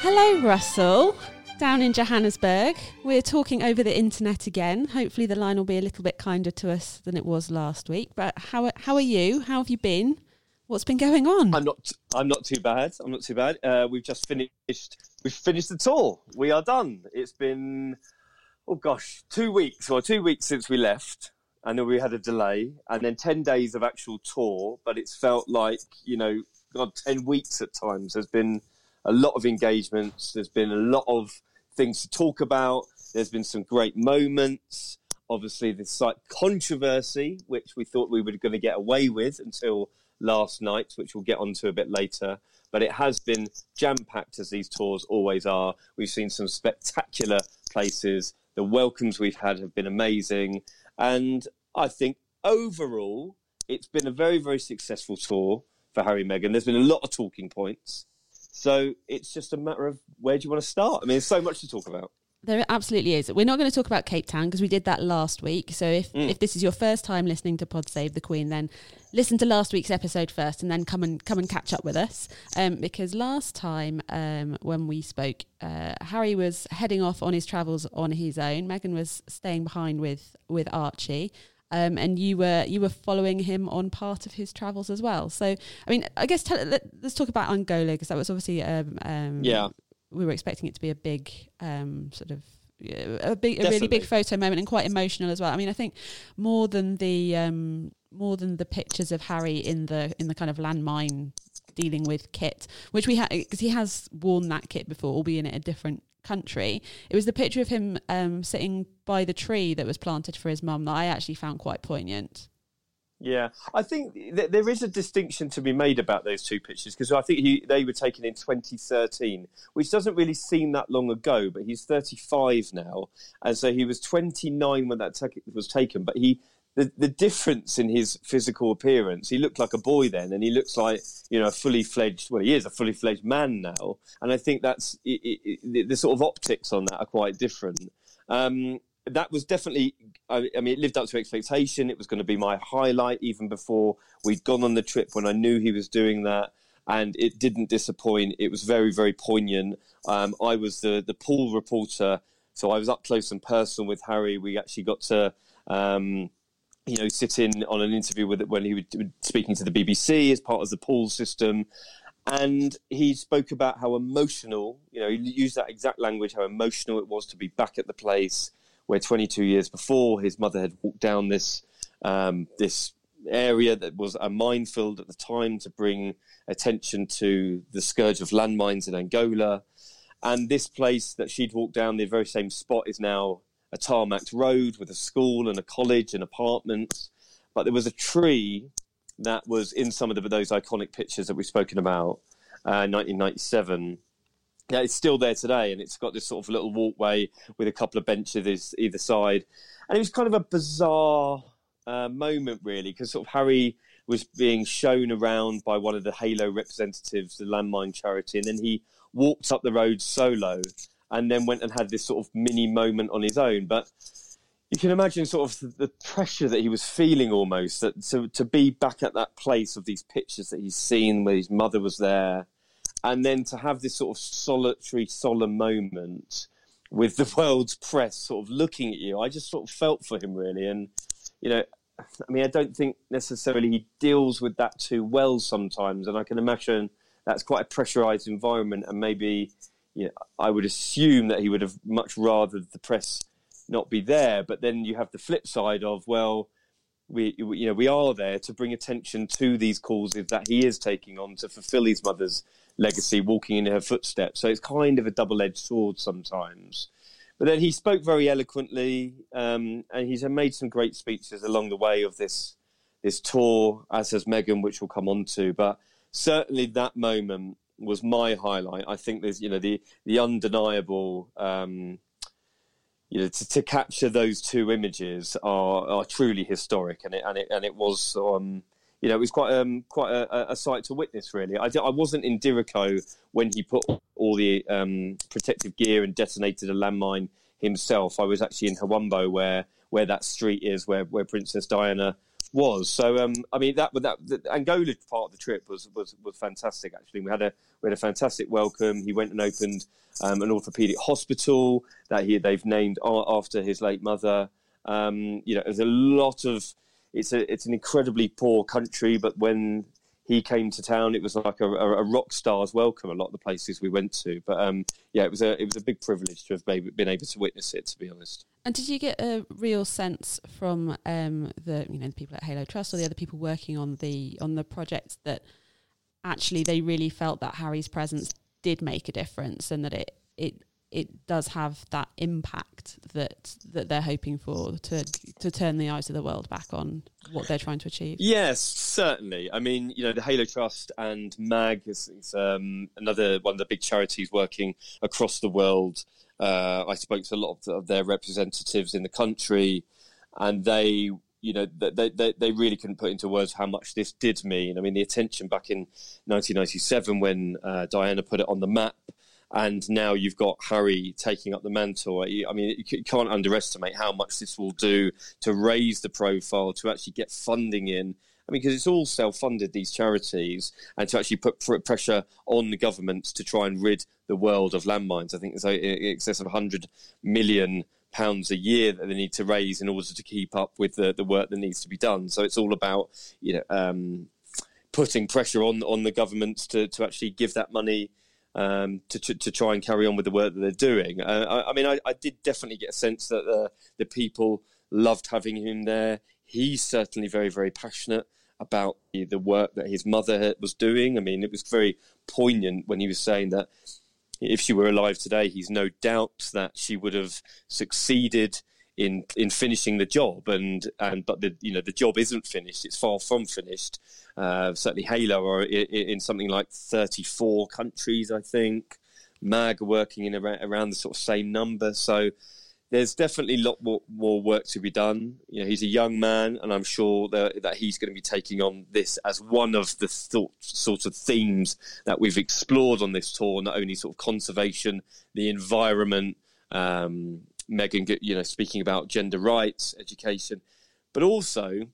Speaker 2: Hello, Russell. Down in Johannesburg, we're talking over the internet again. Hopefully, the line will be a little bit kinder to us than it was last week. But how how are you? How have you been? What's been going on?
Speaker 6: I'm not. I'm not too bad. I'm not too bad. Uh, we've just finished. We've finished the tour. We are done. It's been, oh gosh, two weeks or two weeks since we left, and then we had a delay, and then ten days of actual tour. But it's felt like you know, God, ten weeks at times. There's been a lot of engagements. There's been a lot of things to talk about. There's been some great moments. Obviously, this slight controversy, which we thought we were going to get away with until last night, which we'll get onto a bit later. But it has been jam packed as these tours always are. We've seen some spectacular places. The welcomes we've had have been amazing. And I think overall, it's been a very, very successful tour for Harry and Meghan. There's been a lot of talking points. So it's just a matter of where do you want to start? I mean, there's so much to talk about.
Speaker 2: There absolutely is. We're not going to talk about Cape Town because we did that last week. So if, mm. if this is your first time listening to Pod Save the Queen, then listen to last week's episode first, and then come and come and catch up with us. Um, because last time um, when we spoke, uh, Harry was heading off on his travels on his own. Meghan was staying behind with with Archie. Um, and you were you were following him on part of his travels as well. So, I mean, I guess tell, let, us talk about Angola because that was obviously um, um,
Speaker 6: yeah
Speaker 2: we were expecting it to be a big um, sort of a big, a really big photo moment and quite emotional as well. I mean, I think more than the um, more than the pictures of Harry in the in the kind of landmine dealing with kit, which we had because he has worn that kit before, albeit in a different country. It was the picture of him um, sitting by the tree that was planted for his mum that I actually found quite poignant.
Speaker 6: Yeah, I think th- there is a distinction to be made about those two pictures because I think he, they were taken in 2013, which doesn't really seem that long ago. But he's 35 now, and so he was 29 when that was taken. But he, the the difference in his physical appearance, he looked like a boy then, and he looks like you know a fully fledged. Well, he is a fully fledged man now, and I think that's it, it, it, the sort of optics on that are quite different. Um, that was definitely I, I, mean it lived up to expectation. It was going to be my highlight even before we'd gone on the trip when i knew he was doing that and it didn't disappoint. It was very very poignant. Um, i was the the pool reporter so i was up close and personal with harry. We actually got to um, you know sit in on an interview with it when he was speaking to the bbc as part of the pool system and he spoke about how emotional you know he used that exact language how emotional it was to be back at the place where 22 years before his mother had walked down this um, this area that was a minefield at the time to bring attention to the scourge of landmines in Angola. And this place that she'd walked down, the very same spot, is now a tarmacked road with a school and a college and apartments. But there was a tree that was in some of the, those iconic pictures that we've spoken about, uh, 1997 yeah, it's still there today, and it's got this sort of little walkway with a couple of benches either side, and it was kind of a bizarre uh, moment, really, because sort of Harry was being shown around by one of the Halo representatives, the Landmine Charity, and then he walked up the road solo, and then went and had this sort of mini moment on his own, but. You can imagine sort of the pressure that he was feeling almost that to, to be back at that place of these pictures that he's seen where his mother was there, and then to have this sort of solitary, solemn moment with the world's press sort of looking at you, I just sort of felt for him really. And, you know, I mean, I don't think necessarily he deals with that too well sometimes. And I can imagine that's quite a pressurized environment. And maybe, you know, I would assume that he would have much rather the press not be there. But then you have the flip side of, well, we you know we are there to bring attention to these causes that he is taking on to fulfill his mother's legacy, walking in her footsteps. So it's kind of a double-edged sword sometimes. But then he spoke very eloquently, um, and he's made some great speeches along the way of this this tour, as has Meghan, which we'll come on to. But certainly that moment was my highlight. I think there's you know the the undeniable. Um, you know, to, to, capture those two images are, are truly historic, and it and it and it was um, you know, it was quite um, quite a, a, sight to witness. Really, I, I wasn't in Dirico when he put all the um, protective gear and detonated a landmine himself. I was actually in Huambo, where where that street is, where where Princess Diana was. So um, I mean that that the Angola part of the trip was was was fantastic. Actually, we had a we had a fantastic welcome. He went and opened um, an orthopedic hospital that he they've named after his late mother. Um, you know, there's a lot of it's a it's an incredibly poor country, but when he came to town, it was like a, a, rock star's welcome. A lot of the places we went to, but um, yeah, it was a it was a big privilege to have been able to witness it. To be honest.
Speaker 2: And did you get a real sense from um, the you know the people at Halo Trust or the other people working on the on the project that actually they really felt that Harry's presence did make a difference and that it it it does have that impact that that they're hoping for to to turn the eyes of the world back on what they're trying to achieve.
Speaker 6: Yes, certainly. I mean, you know, the Halo Trust and MAG is, is um, another one of the big charities working across the world. Uh, I spoke to a lot of, their representatives in the country, and they. You know, they, they, they really couldn't put into words how much this did mean. I mean, the attention back in 1997 when uh, Diana put it on the map, and now you've got Harry taking up the mantle. I mean, you can't underestimate how much this will do to raise the profile, to actually get funding in. I mean, because it's all self-funded these charities, and to actually put pressure on the governments to try and rid the world of landmines. I think there's in excess of 100 million pounds a year that they need to raise in order to keep up with the, the work that needs to be done. So it's all about you know um, putting pressure on on the governments to to actually give that money um, to, to, to, try and carry on with the work that they're doing. Uh, I, I, mean, I, I, did definitely get a sense that uh, the people loved having him there. He's certainly very, very passionate about the, the work that his mother was doing. I mean, it was very poignant when he was saying that if she were alive today, he's no doubt that she would have succeeded in in finishing the job and and but the you know the job isn't finished it's far from finished uh, certainly halo are in, in, something like 34 countries i think mag working in around, around the sort of same number so there's definitely a lot more, more, work to be done. You know, he's a young man, and I'm sure that, that he's going to be taking on this as one of the thought, sort of themes that we've explored on this tour. Not only sort of conservation, the environment, um, Meghan, you know, speaking about gender rights, education, but also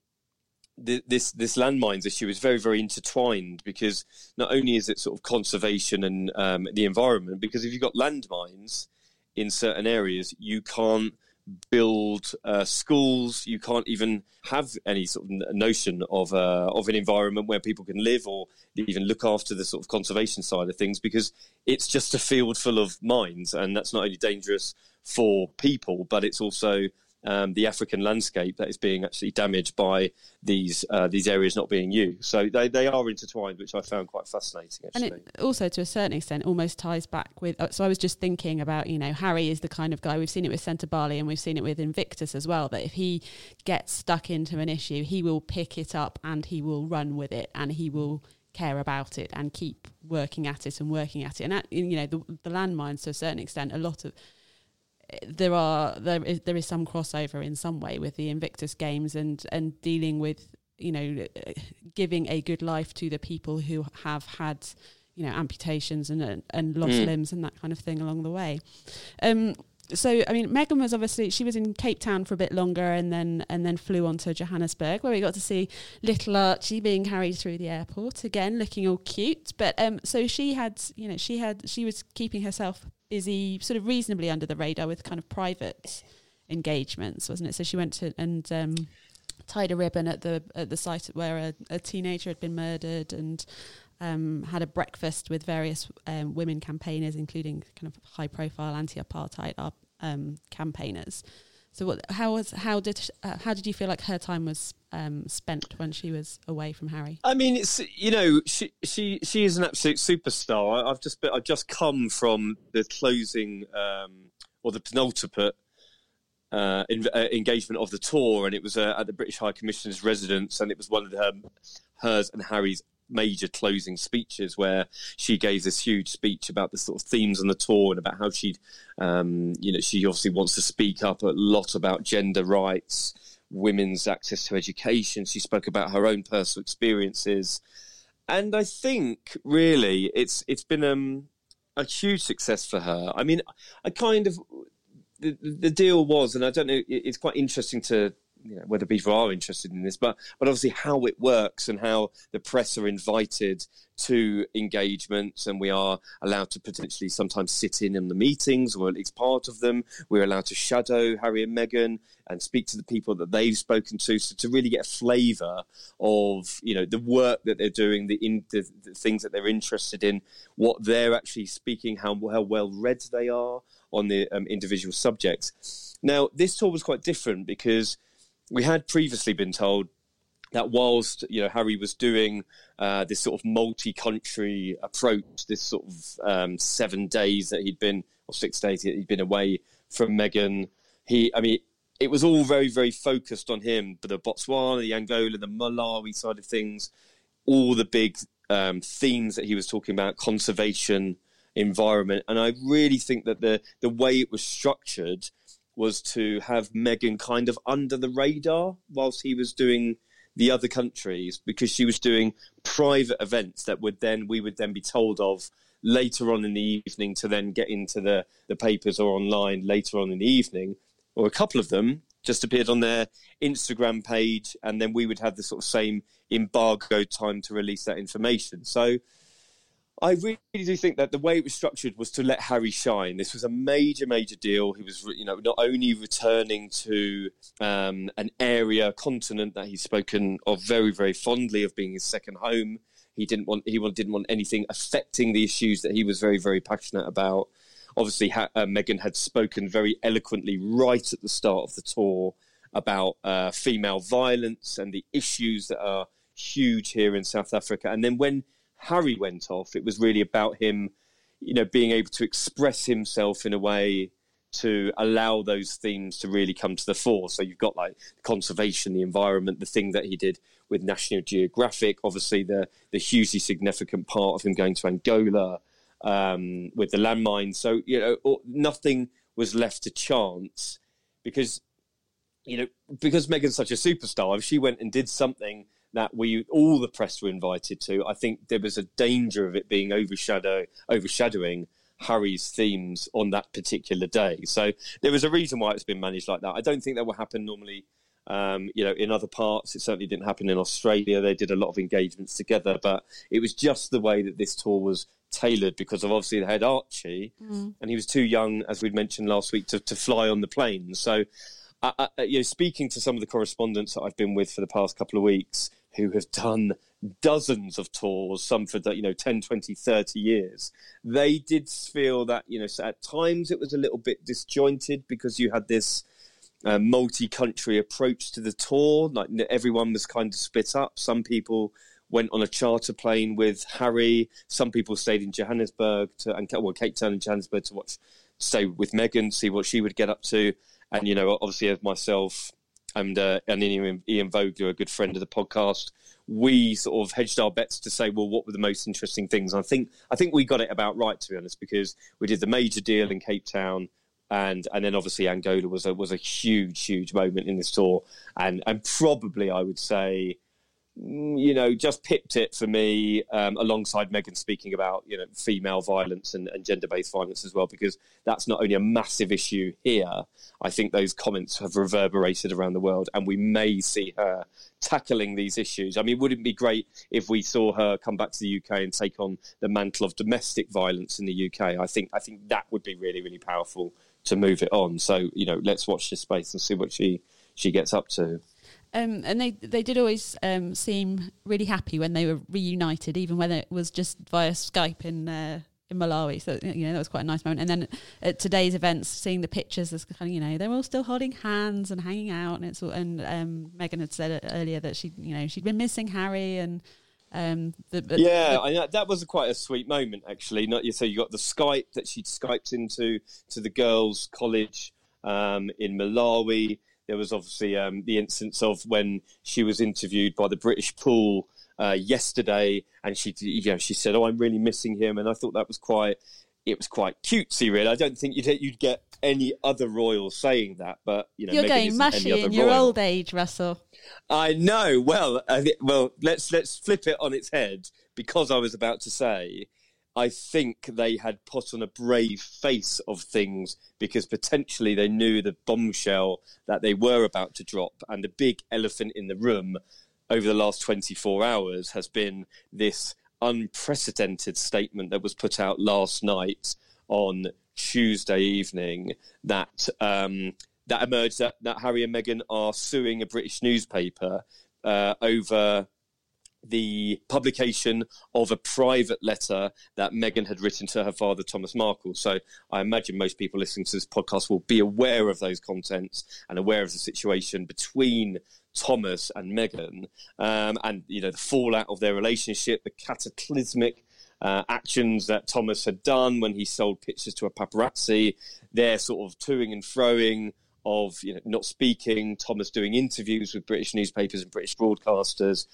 Speaker 6: this this landmines issue is very very intertwined because not only is it sort of conservation and um, the environment, because if you've got landmines in certain areas, you can't build uh, schools. You can't even have any sort of notion of uh, of an environment where people can live or even look after the sort of conservation side of things because it's just a field full of mines, and that's not only dangerous for people, but it's also um, the African landscape that is being actually damaged by these uh, these areas not being used. So they, they are intertwined, which I found quite fascinating. Actually.
Speaker 2: And it also, to a certain extent, almost ties back with. Uh, so I was just thinking about, you know, Harry is the kind of guy we've seen it with Sentebale and we've seen it with Invictus as well. That if he gets stuck into an issue, he will pick it up and he will run with it and he will care about it and keep working at it and working at it. And at, you know, the, the landmines to a certain extent, a lot of there are there is there is some crossover in some way with the Invictus games and and dealing with you know giving a good life to the people who have had you know amputations and and lost mm. limbs and that kind of thing along the way. Um, so I mean, Meghan was obviously she was in Cape Town for a bit longer, and then and then flew on to Johannesburg, where we got to see little Archie being carried through the airport again, looking all cute. But um, so she had, you know, she had she was keeping herself busy, sort of reasonably under the radar with kind of private engagements, wasn't it? So she went to and um, tied a ribbon at the at the site where a, a teenager had been murdered, and um, had a breakfast with various um, women campaigners, including kind of high profile anti apartheid um, campaigners. So, what, how was how did uh, how did you feel like her time was um, spent when she was away from Harry?
Speaker 6: I mean, it's you know she she she is an absolute superstar. I, have just I've just come from the closing um, or the penultimate uh, in, uh, engagement of the tour, and it was uh, at the British High Commissioner's residence, and it was one of her, hers and Harry's major closing speeches where she gave this huge speech about the sort of themes on the tour and about how she, um, you know, she obviously wants to speak up a lot about gender rights women's access to education. She spoke about her own personal experiences, and I think really it's it's been um, a huge success for her. I mean, I kind of the, the deal was, and I don't know, it's quite interesting to you know, whether people are interested in this, but but obviously how it works and how the press are invited to engagements, and we are allowed to potentially sometimes sit in in the meetings, or at least part of them. We're allowed to shadow Harry and Meghan and speak to the people that they've spoken to, so to really get a flavour of you know the work that they're doing, the, in, the, the things that they're interested in, what they're actually speaking, how how well read they are on the um, individual subjects. Now, this tour was quite different because we had previously been told that whilst you know Harry was doing uh, this sort of multi-country approach, this sort of um, seven days that he'd been or six days that he'd been away from Meghan, he, I mean, it was all very very focused on him. But the Botswana, the Angola, the Malawi side of things, all the big um, themes that he was talking about, conservation, environment, and I really think that the the way it was structured was to have Meghan kind of under the radar whilst he was doing the other countries because she was doing private events that would then we would then be told of later on in the evening to then get into the, the papers or online later on in the evening. Or a couple of them just appeared on their Instagram page and then we would have the sort of same embargo time to release that information. So I really do think that the way it was structured was to let Harry shine. This was a major, major deal. He was, you know, not only returning to um, an area, continent that he's spoken of very, very fondly of being his second home. He didn't want he didn't want anything affecting the issues that he was very, very passionate about. Obviously, ha- uh, Meghan had spoken very eloquently right at the start of the tour about uh, female violence and the issues that are huge here in South Africa. And then when Harry went off, it was really about him, you know, being able to express himself in a way to allow those themes to really come to the fore. So you've got like conservation, the environment, the thing that he did with National Geographic, obviously the the hugely significant part of him going to Angola um, with the landmines. So you know, nothing was left to chance because you know because Meghan's such a superstar. If she went and did something that we all the press were invited to. I think there was a danger of it being overshadow overshadowing Harry's themes on that particular day. So there was a reason why it's been managed like that. I don't think that will happen normally. Um, you know, in other parts, it certainly didn't happen in Australia. They did a lot of engagements together, but it was just the way that this tour was tailored because of obviously they had Archie, mm. and he was too young, as we'd mentioned last week, to, to fly on the plane. So, uh, uh, you know, speaking to some of the correspondents that I've been with for the past couple of weeks, who have done dozens of tours, some for you know 10, 20, 30 years, they did feel that you know at times it was a little bit disjointed because you had this uh, multi-country approach to the tour. Like everyone was kind of split up. Some people went on a charter plane with Harry. Some people stayed in Johannesburg to, and well, Cape Town and Johannesburg to watch, stay with Meghan, see what she would get up to. And you know, obviously, as myself and uh, and Ian, Ian Vogler, a good friend of the podcast, we sort of hedged our bets to say, well, what were the most interesting things? And I think I think we got it about right, to be honest, because we did the major deal in Cape Town, and and then obviously Angola was a was a huge huge moment in this tour, and and probably I would say you know, just pipped it for me um, alongside Meghan speaking about, you know, female violence and, and gender based violence as well, because that's not only a massive issue here, I think those comments have reverberated around the world and we may see her tackling these issues. I mean, wouldn't it be great if we saw her come back to the UK and take on the mantle of domestic violence in the UK? I think, I think that would be really, really powerful to move it on. So, you know, let's watch this space and see what she, she gets up to.
Speaker 2: Um, and they they did always um, seem really happy when they were reunited, even when it was just via Skype in uh, in Malawi. So you know that was quite a nice moment. And then at today's events, seeing the pictures, there's kind of you know they're all still holding hands and hanging out. And it's and um, Meghan had said earlier that she you know she'd been missing Harry and. Um,
Speaker 6: the, the, yeah, the, I, that was a quite a sweet moment actually. Not you so you got the Skype that she'd skyped into to the girls' college um, in Malawi there was obviously um, the instance of when she was interviewed by the British pool uh, yesterday, and she, you know, she said, "Oh, I'm really missing him," and I thought that was quite it was quite cutesy. Really, I don't think you'd you'd get any other royal saying that, but you know,
Speaker 2: You're going mushy in your
Speaker 6: royal.
Speaker 2: old age, Russell.
Speaker 6: I know. Well, I thi- well, let's let's flip it on its head because I was about to say, I think they had put on a brave face of things because potentially they knew the bombshell that they were about to drop, and the big elephant in the room over the last 24 hours has been this unprecedented statement that was put out last night on Tuesday evening that um, that emerged that, that Harry and Meghan are suing a British newspaper uh, over the publication of a private letter that Meghan had written to her father, Thomas Markle. So I imagine most people listening to this podcast will be aware of those contents and aware of the situation between Thomas and Meghan, um, and you know the fallout of their relationship, the cataclysmic uh, actions that Thomas had done when he sold pictures to a paparazzi, their sort of toing and froing of you know not speaking, Thomas doing interviews with British newspapers and British broadcasters,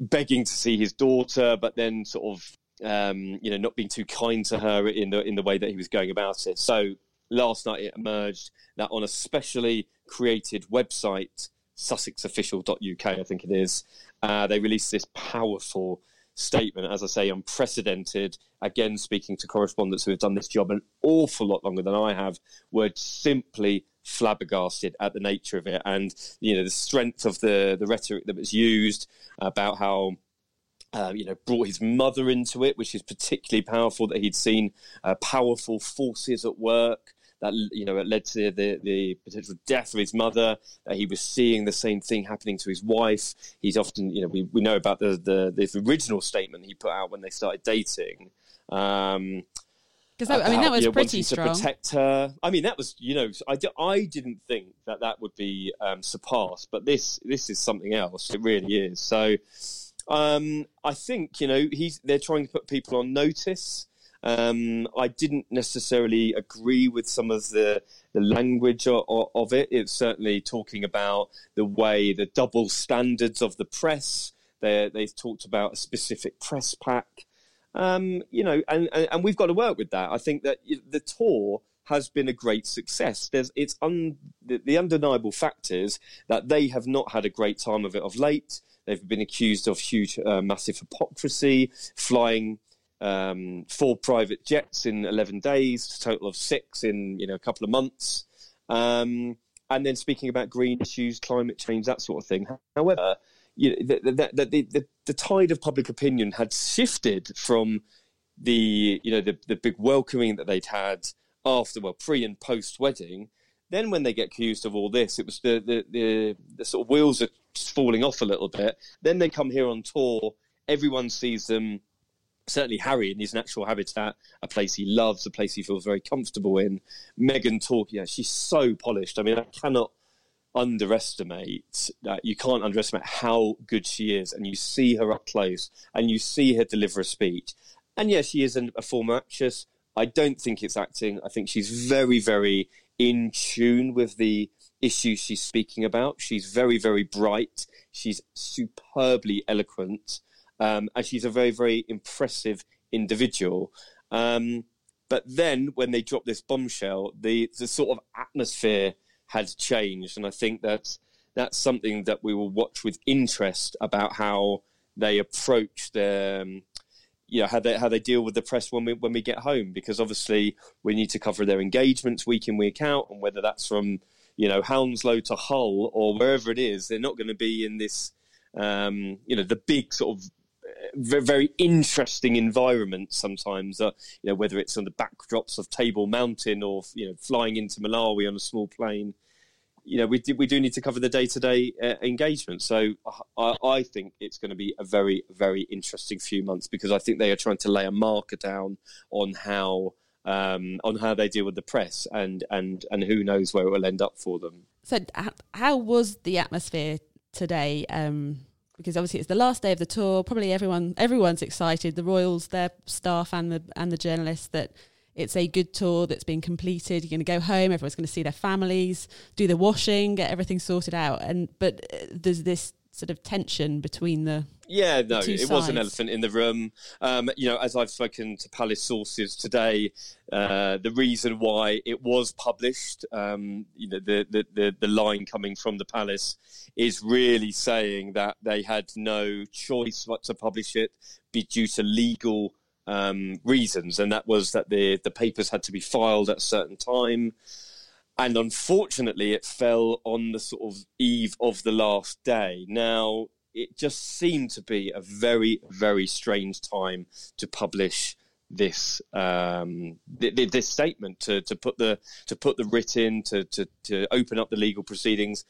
Speaker 6: begging to see his daughter, but then sort of um, you know not being too kind to her in the in the way that he was going about it. So last night it emerged that on a specially created website, sussexofficial.uk, I think it is, uh, they released this powerful statement, as I say, unprecedented. Again, speaking to correspondents who have done this job an awful lot longer than I have, were simply flabbergasted at the nature of it and you know the strength of the the rhetoric that was used about how uh, you know, brought his mother into it, which is particularly powerful. That he'd seen uh, powerful forces at work that you know it led to the the potential death of his mother. That he was seeing the same thing happening to his wife. He's often, you know, we, we know about the, the the original statement he put out when they started dating. Um,
Speaker 2: Because I mean, that was
Speaker 6: you know,
Speaker 2: pretty strong.
Speaker 6: To protect her. I mean, that was you know, I, di- I didn't think that that would be um, surpassed, but this this is something else. It really is. So um, I think you know he's they're trying to put people on notice. Um, I didn't necessarily agree with some of the the language of, of it. It's certainly talking about the way the double standards of the press. They they've talked about a specific press pack um, you know, and, and, and we've got to work with that. I think that the tour has been a great success. There's it's un, the, the undeniable fact is that they have not had a great time of it of late. They've been accused of huge, uh, massive hypocrisy, flying um, four private jets in 11 days, total of six in you know a couple of months. Um, and then speaking about green issues, climate change, that sort of thing. However, you know, the, the, the, the, the tide of public opinion had shifted from the you know the, the big welcoming that they'd had after well pre and post wedding. Then when they get accused of all this, it was the, the, the, the sort of wheels are falling off a little bit. Then they come here on tour. Everyone sees them certainly Harry in his natural habitat, a place he loves, a place he feels very comfortable in. Meghan talking, yeah, she's so polished. I mean, I cannot underestimate that. You can't underestimate how good she is, and you see her up close, and you see her deliver a speech. And yes, she is an, a former actress. I don't think it's acting. I think she's very, very in tune with the issues she's speaking about. She's very, very bright. She's superbly eloquent um, and she's a very, very impressive individual. Um, but then when they drop this bombshell, the the sort of atmosphere had changed, and I think that that's something that we will watch with interest about how they approach their. Um, you know how they how they deal with the press when we when we get home because obviously we need to cover their engagements week in week out and whether that's from you know Hounslow to Hull or wherever it is they're not going to be in this um, you know the big sort of very, interesting environment sometimes. Uh, you know, whether it's on the backdrops of Table Mountain or you know flying into Malawi on a small plane. You know, we do, we do need to cover the day to day engagement. So I, I think it's going to be a very very interesting few months because I think they are trying to lay a marker down on how. Um, on how they deal with the press and, and, and who knows where it will end up for them.
Speaker 2: So, how was the atmosphere today? Um, because obviously it's the last day of the tour. Probably everyone everyone's excited. The royals, their staff, and the and the journalists that it's a good tour that's been completed. You're going to go home. Everyone's going to see their families, do the washing, get everything sorted out. And but uh, there's this sort of tension between the
Speaker 6: Yeah, no,
Speaker 2: two
Speaker 6: it was an elephant in the room. Um, you know, as I've spoken to Palace sources today, uh, the reason why it was published, um, you know, the, the, the, the line coming from the Palace is really saying that they had no choice but to publish it be due to legal um, reasons, and that was that the the papers had to be filed at a certain time. And unfortunately, it fell on the sort of eve of the last day. Now, it just seemed to be a very, very strange time to publish this um, th- th- this statement to, to put the to put the writ in to, to to open up the legal proceedings.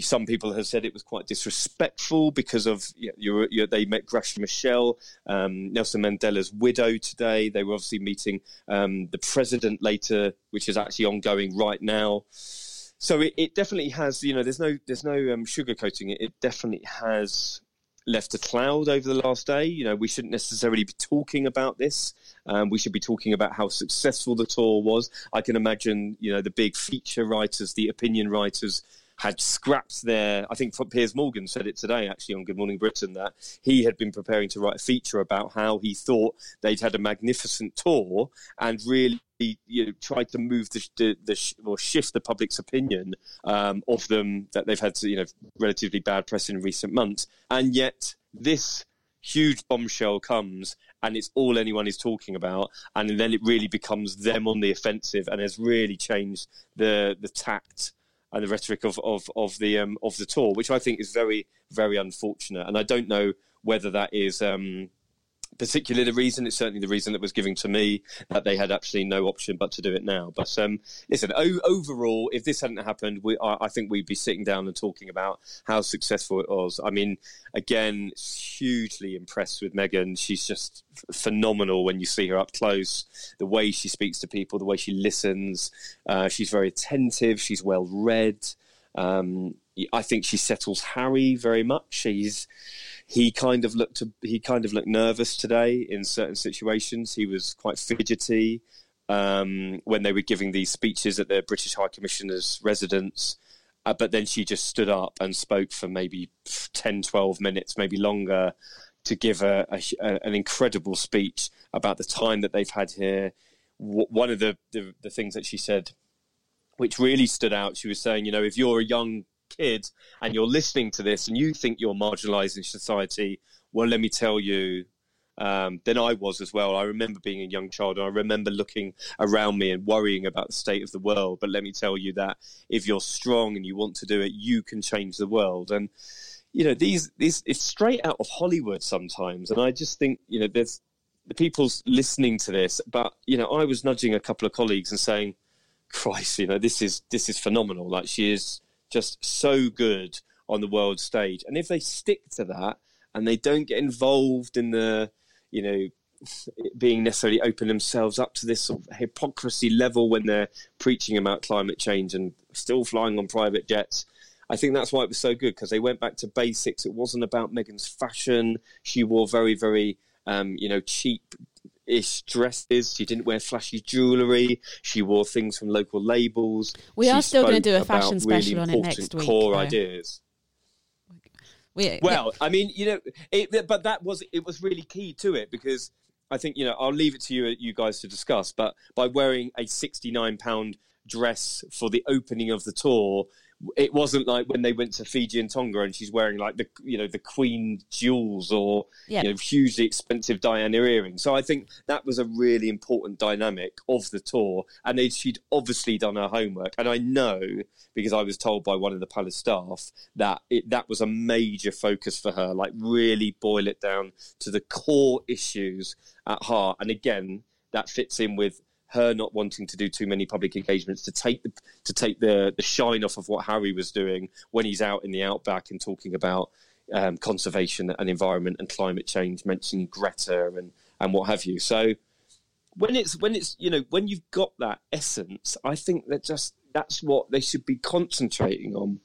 Speaker 6: Some people have said it was quite disrespectful because of you know, you're, you're, they met Graça Machel, um, Nelson Mandela's widow today. They were obviously meeting um, the president later, which is actually ongoing right now. So it, it definitely has, you know, there's no there's no um, sugarcoating it. It definitely has left a cloud over the last day. You know, we shouldn't necessarily be talking about this. Um, we should be talking about how successful the tour was. I can imagine, you know, the big feature writers, the opinion writers had scrapped their. I think Piers Morgan said it today, actually, on Good Morning Britain, that he had been preparing to write a feature about how he thought they'd had a magnificent tour and really. You know, tried to move the, the, the or shift the public's opinion um, of them that they've had, you know, relatively bad press in recent months, and yet this huge bombshell comes and it's all anyone is talking about and then it really becomes them on the offensive and has really changed the the tact and the rhetoric of of, of the um, of the tour which I think is very very unfortunate. And I don't know whether that is um, particularly the reason it's certainly the reason that was given to me that they had actually no option but to do it now. But um, listen o- overall if this hadn't happened we I, I think we'd be sitting down and talking about how successful it was. I mean again hugely impressed with Meghan. She's just f- phenomenal when you see her up close. The way she speaks to people the way she listens uh, she's very attentive she's well read. Um, I think she settles Harry very much. She's he kind of looked he kind of looked nervous today in certain situations. He was quite fidgety um, when they were giving these speeches at the British High Commissioner's residence. Uh, but then she just stood up and spoke for maybe 10, 12 minutes, maybe longer, to give a, a, a, an incredible speech about the time that they've had here. W- one of the, the, the things that she said, which really stood out, she was saying, you know, if you're a young kid and you're listening to this and you think you're marginalized in society, well, let me tell you, um, then I was as well. I remember being a young child and I remember looking around me and worrying about the state of the world. But let me tell you that if you're strong and you want to do it, you can change the world. And, you know, these, these, it's straight out of Hollywood sometimes. And I just think, you know, there's the people's listening to this, but, you know, I was nudging a couple of colleagues and saying, Christ, you know, this is, this is phenomenal. Like she is, just so good on the world stage. And if they stick to that and they don't get involved in the, you know, being necessarily open themselves up to this sort of hypocrisy level when they're preaching about climate change and still flying on private jets. I think that's why it was so good because they went back to basics. It wasn't about Meghan's fashion. She wore very, very, um, you know, cheap ish dresses. She didn't wear flashy jewellery. She wore things from local labels.
Speaker 2: We
Speaker 6: She
Speaker 2: are still gonna do a fashion special
Speaker 6: really
Speaker 2: on it next week,
Speaker 6: Core
Speaker 2: though.
Speaker 6: ideas.
Speaker 2: We,
Speaker 6: Well, I mean, you know, it, but that was it was really key to it because I think you know I'll leave it to you you guys to discuss. But by wearing a sixty nine pound dress for the opening of the tour. It wasn't like when they went to Fiji and Tonga and she's wearing like the you know the Queen jewels or
Speaker 2: Yeah.
Speaker 6: you know hugely expensive Diana earrings. So I think that was a really important dynamic of the tour, and they, she'd obviously done her homework. And I know because I was told by one of the palace staff that it, that was a major focus for her, like really boil it down to the core issues at heart. And again, that fits in with her not wanting to do too many public engagements to take the to take the the shine off of what Harry was doing when he's out in the outback and talking about um, conservation and environment and climate change, mentioning Greta and and what have you. So when it's when it's you know when you've got that essence, I think that just that's what they should be concentrating on.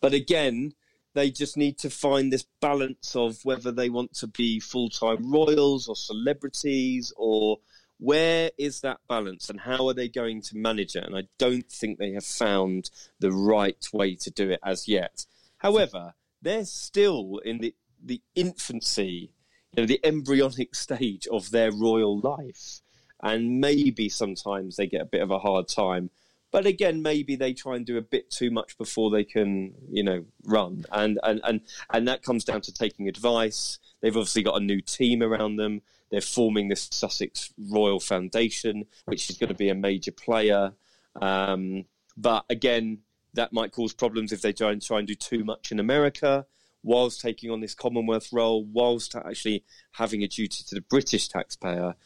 Speaker 6: But again, they just need to find this balance of whether they want to be full time royals or celebrities or where is that balance and how are they going to manage it? And I don't think they have found the right way to do it as yet. However, they're still in the the infancy, you know, the embryonic stage of their royal life, and maybe sometimes they get a bit of a hard time. But again, maybe they try and do a bit too much before they can, you know, run, and and and and that comes down to taking advice. They've obviously got a new team around them. They're forming this Sussex Royal Foundation, which is going to be a major player. Um, but again, that might cause problems if they try and try and do too much in America, whilst taking on this Commonwealth role, whilst actually having a duty to the British taxpayer.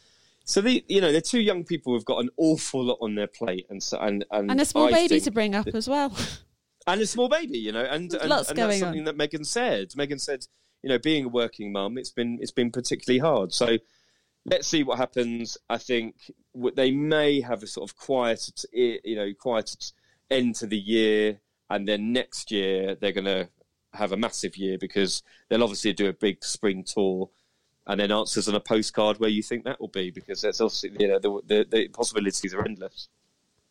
Speaker 6: So the you know they're two young people who've got an awful lot on their plate, and so and and,
Speaker 2: And a small
Speaker 6: I
Speaker 2: baby to bring up as well.
Speaker 6: and a small baby, you know, and,
Speaker 2: There's
Speaker 6: and,
Speaker 2: lots
Speaker 6: and
Speaker 2: going
Speaker 6: that's something
Speaker 2: on.
Speaker 6: that Meghan said. Meghan said, you know, being a working mum, it's been it's been particularly hard. So let's see what happens. I think they may have a sort of quiet, you know, quiet end to the year, and then next year they're going to have a massive year because they'll obviously do a big spring tour. And then answers on a postcard where you think that will be, because that's obviously you know the, the, the possibilities are endless.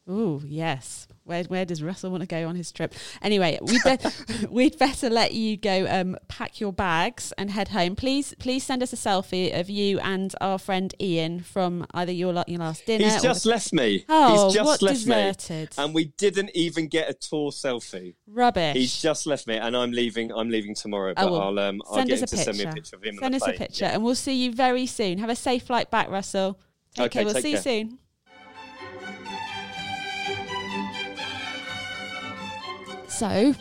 Speaker 2: Ooh, yes. Where where does Russell want to go on his trip? Anyway, we'd, be- we'd better let you go um, pack your bags and head home. Please please send us a selfie of you and our friend Ian from either your, your last dinner
Speaker 6: He's just
Speaker 2: the-
Speaker 6: left me.
Speaker 2: Oh,
Speaker 6: He's just
Speaker 2: what
Speaker 6: left
Speaker 2: deserted.
Speaker 6: me, and we didn't even get a tour selfie.
Speaker 2: rubbish.
Speaker 6: He's just left me, and I'm leaving. I'm leaving tomorrow, but
Speaker 2: Oh, well,
Speaker 6: I'll um, I'll
Speaker 2: send
Speaker 6: get
Speaker 2: us
Speaker 6: him
Speaker 2: a
Speaker 6: to
Speaker 2: picture.
Speaker 6: send me a picture of him.
Speaker 2: Send us a picture,
Speaker 6: Yeah.
Speaker 2: and we'll see you very soon. Have a safe flight back, Russell. Take
Speaker 6: Okay,
Speaker 2: care. We'll see you soon. So,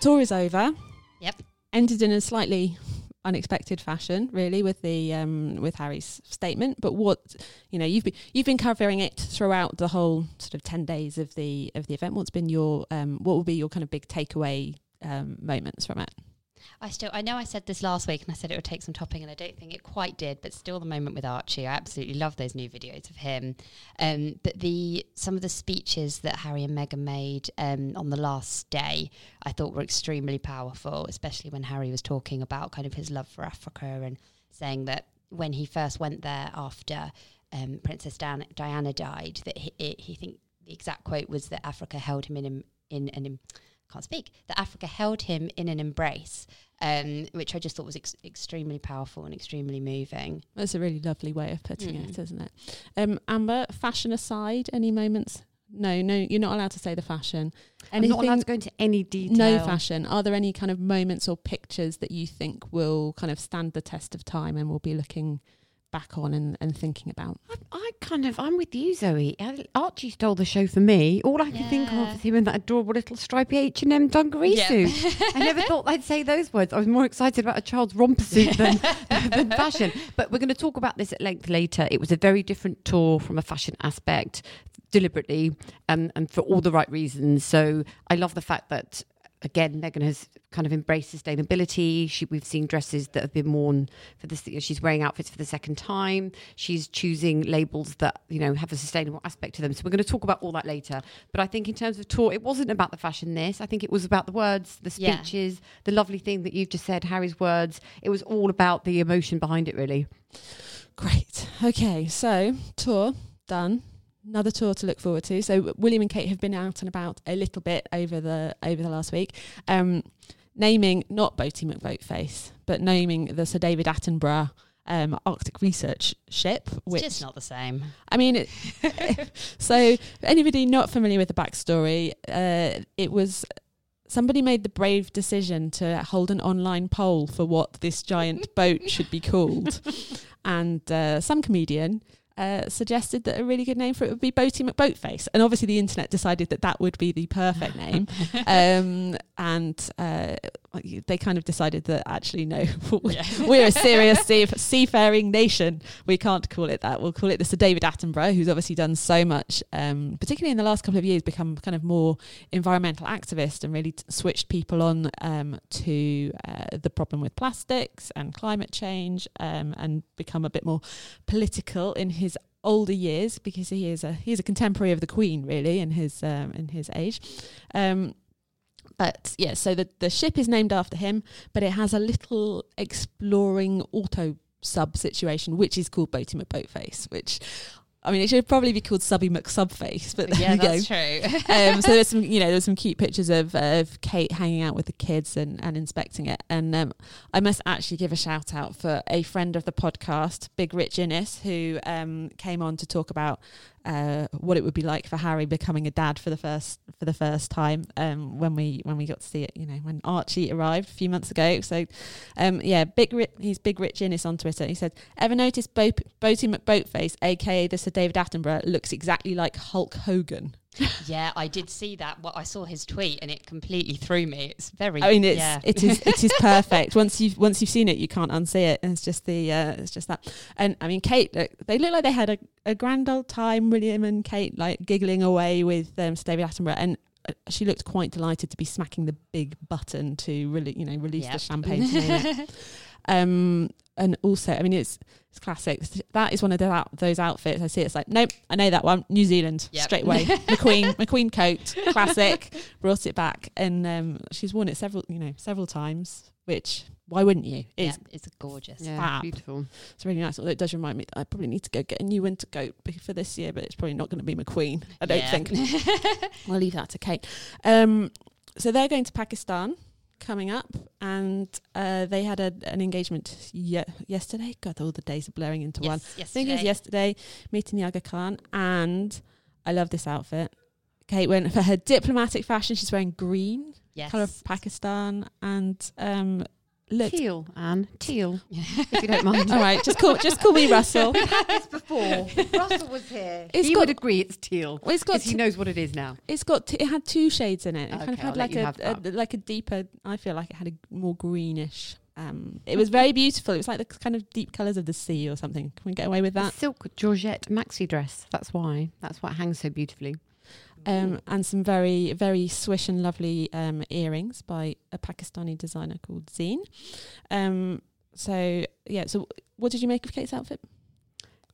Speaker 2: tour is over.
Speaker 4: Yep.
Speaker 2: Ended in a slightly unexpected fashion, really, with the um, with Harry's statement. But what you know, you've been you've been covering it throughout the whole sort of ten days of the of the event. What's been your um, what will be your kind of big takeaway um, moments from it?
Speaker 4: I still, I know I said this last week and I said it would take some topping and I don't think it quite did, but still the moment with Archie, I absolutely love those new videos of him. Um, but the, some of the speeches that Harry and Meghan made um, on the last day, I thought were extremely powerful, especially when Harry was talking about kind of his love for Africa and saying that when he first went there after um, Princess Dan- Diana died, that he, he, think the exact quote was that Africa held him in, in, in an can't speak, that Africa held him in an embrace, um, which I just thought was ex- extremely powerful and extremely moving.
Speaker 2: That's a really lovely way of putting
Speaker 4: Mm.
Speaker 2: it, isn't it? Um, Amber, fashion aside, any moments? No, no, you're not allowed to say the fashion.
Speaker 3: I'm not allowed to go into any detail.
Speaker 2: no fashion. Are there any kind of moments or pictures that you think will kind of stand the test of time and we'll be looking back on and, and thinking about?
Speaker 3: I, I kind of, I'm with you, Zoe. Archie stole the show for me. All I can think of is him in that adorable little stripy H and M dungaree
Speaker 4: Yeah.
Speaker 3: suit. I never thought I'd say those words. I was more excited about a child's romper suit than, than fashion. But we're going to talk about this at length later. It was a very different tour from a fashion aspect, deliberately, um, and for all the right reasons. So I love the fact that again, Meghan has kind of embraced sustainability. She, we've seen dresses that have been worn for this. She's wearing outfits for the second time. She's choosing labels that you know have a sustainable aspect to them. So we're going to talk about all that later. But I think in terms of tour, it wasn't about the fashion. This I think it was about the words, the
Speaker 4: Yeah.
Speaker 3: speeches, the lovely thing that you've just said, Harry's words. It was all about the emotion behind it, really.
Speaker 2: Great. Okay, so tour done. Another tour to look forward to. So William and Kate have been out and about a little bit over the over the last week, um, naming not Boaty McBoatface, but naming the Sir David Attenborough um, Arctic Research Ship.
Speaker 4: It's
Speaker 2: Which
Speaker 4: just not the same.
Speaker 2: I mean, it, so anybody not familiar with the backstory, uh, it was somebody made the brave decision to hold an online poll for what this giant boat should be called, and uh, some comedian. Uh, suggested that a really good name for it would be Boaty McBoatface, and obviously the internet decided that that would be the perfect name, um, and uh, they kind of decided that actually no, we're a serious sea- seafaring nation. We can't call it that. We'll call it the Sir David Attenborough, who's obviously done so much, um, particularly in the last couple of years, become kind of more environmental activist and really t- switched people on um, to uh, the problem with plastics and climate change, um, and become a bit more political in his older years because he is a he's a contemporary of the Queen, really, in his um, in his age. Um, but yeah, so the the ship is named after him, but it has a little exploring auto sub situation, which is called Boaty McBoatface, which I mean, it should probably be called Subby McSubface, but there
Speaker 4: yeah,
Speaker 2: go.
Speaker 4: that's true.
Speaker 2: um, so there's some, you know, there's some cute pictures of, of Kate hanging out with the kids and, and inspecting it. And um, I must actually give a shout out for a friend of the podcast, Big Rich Innes, who um, came on to talk about uh, what it would be like for Harry becoming a dad for the first for the first time um, when we when we got to see it. You know, when Archie arrived a few months ago. So, um, yeah, Big Ri- he's Big Rich Innes on Twitter. He said, "Ever noticed Bo- Boaty McBoatface, aka the Sir David Attenborough, looks exactly like Hulk Hogan?"
Speaker 4: Yeah, I did see that. Well, I saw his tweet and it completely threw me. It's very.
Speaker 2: I mean, it's
Speaker 4: yeah.
Speaker 2: it is it is perfect. Once you've once you've seen it, you can't unsee it. And it's just the uh, it's just that. And I mean, Kate, look, they look like they had a, a grand old time. William and Kate like giggling away with um, David Attenborough, and uh, she looked quite delighted to be smacking the big button to really you know release the
Speaker 4: Yep.
Speaker 2: champagne. to name it. um, and also, I mean, it's it's classic. That is one of the, out- those outfits. I see. It's like, nope, I know that one. New Zealand,
Speaker 4: Yep.
Speaker 2: straight away. McQueen, McQueen coat, classic. Brought it back, and um, she's worn it several, you know, several times. Which why wouldn't you?
Speaker 4: yeah,
Speaker 2: It's
Speaker 4: it's gorgeous.
Speaker 3: Yeah,
Speaker 2: fab.
Speaker 3: beautiful.
Speaker 2: it's really nice. Although it does remind me that I probably need to go get a new winter coat be- for this year, but it's probably not going to be McQueen. I don't
Speaker 4: Yeah.
Speaker 2: think. I'll leave that to Kate. Um, so they're going to Pakistan coming up, and uh, they had a, an engagement ye- yesterday. God, all the days are blurring into one.
Speaker 4: yes,
Speaker 2: I think it was yesterday, meeting the Aga Khan, and I love this outfit. Kate went for her diplomatic fashion. She's wearing green,
Speaker 4: Yes.
Speaker 2: colour of Pakistan, and um, look.
Speaker 3: Teal, Anne. Teal, if you don't mind.
Speaker 2: All right, just call just call me Russell.
Speaker 3: We've had this before. Russell was here.
Speaker 2: It's
Speaker 3: he
Speaker 2: got-
Speaker 3: would agree it's teal.
Speaker 2: Well, it's got
Speaker 3: Because he knows what it is now.
Speaker 2: It's got t- it had two shades in it. It kind of
Speaker 3: Okay,
Speaker 2: had
Speaker 3: I'll
Speaker 2: like a, a like a deeper. I feel like it had a more greenish. Um, it was very beautiful. It was like the kind of deep colours of the sea or something. Can we get away with that?
Speaker 3: silk Georgette maxi dress. That's why. That's what hangs so beautifully.
Speaker 2: Um, and some very very swish and lovely um, earrings by a Pakistani designer called Zeen. Um, so yeah. So what did you make of Kate's outfit?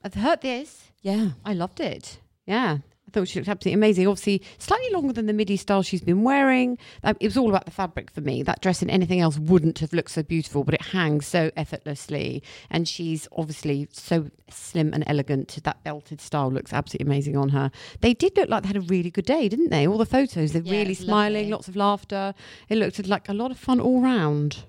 Speaker 3: I've heard this.
Speaker 2: Yeah.
Speaker 3: I loved it. Yeah. I thought she looked absolutely amazing. Obviously, slightly longer than the midi style she's been wearing. Um, it was all about the fabric for me. That dress and anything else wouldn't have looked so beautiful, but it hangs so effortlessly. And she's obviously so slim and elegant. That belted style looks absolutely amazing on her. They did look like they had a really good day, didn't they? All the photos, they're
Speaker 4: Yeah,
Speaker 3: really smiling,
Speaker 4: lovely.
Speaker 3: lots of laughter. It looked like a lot of fun all round.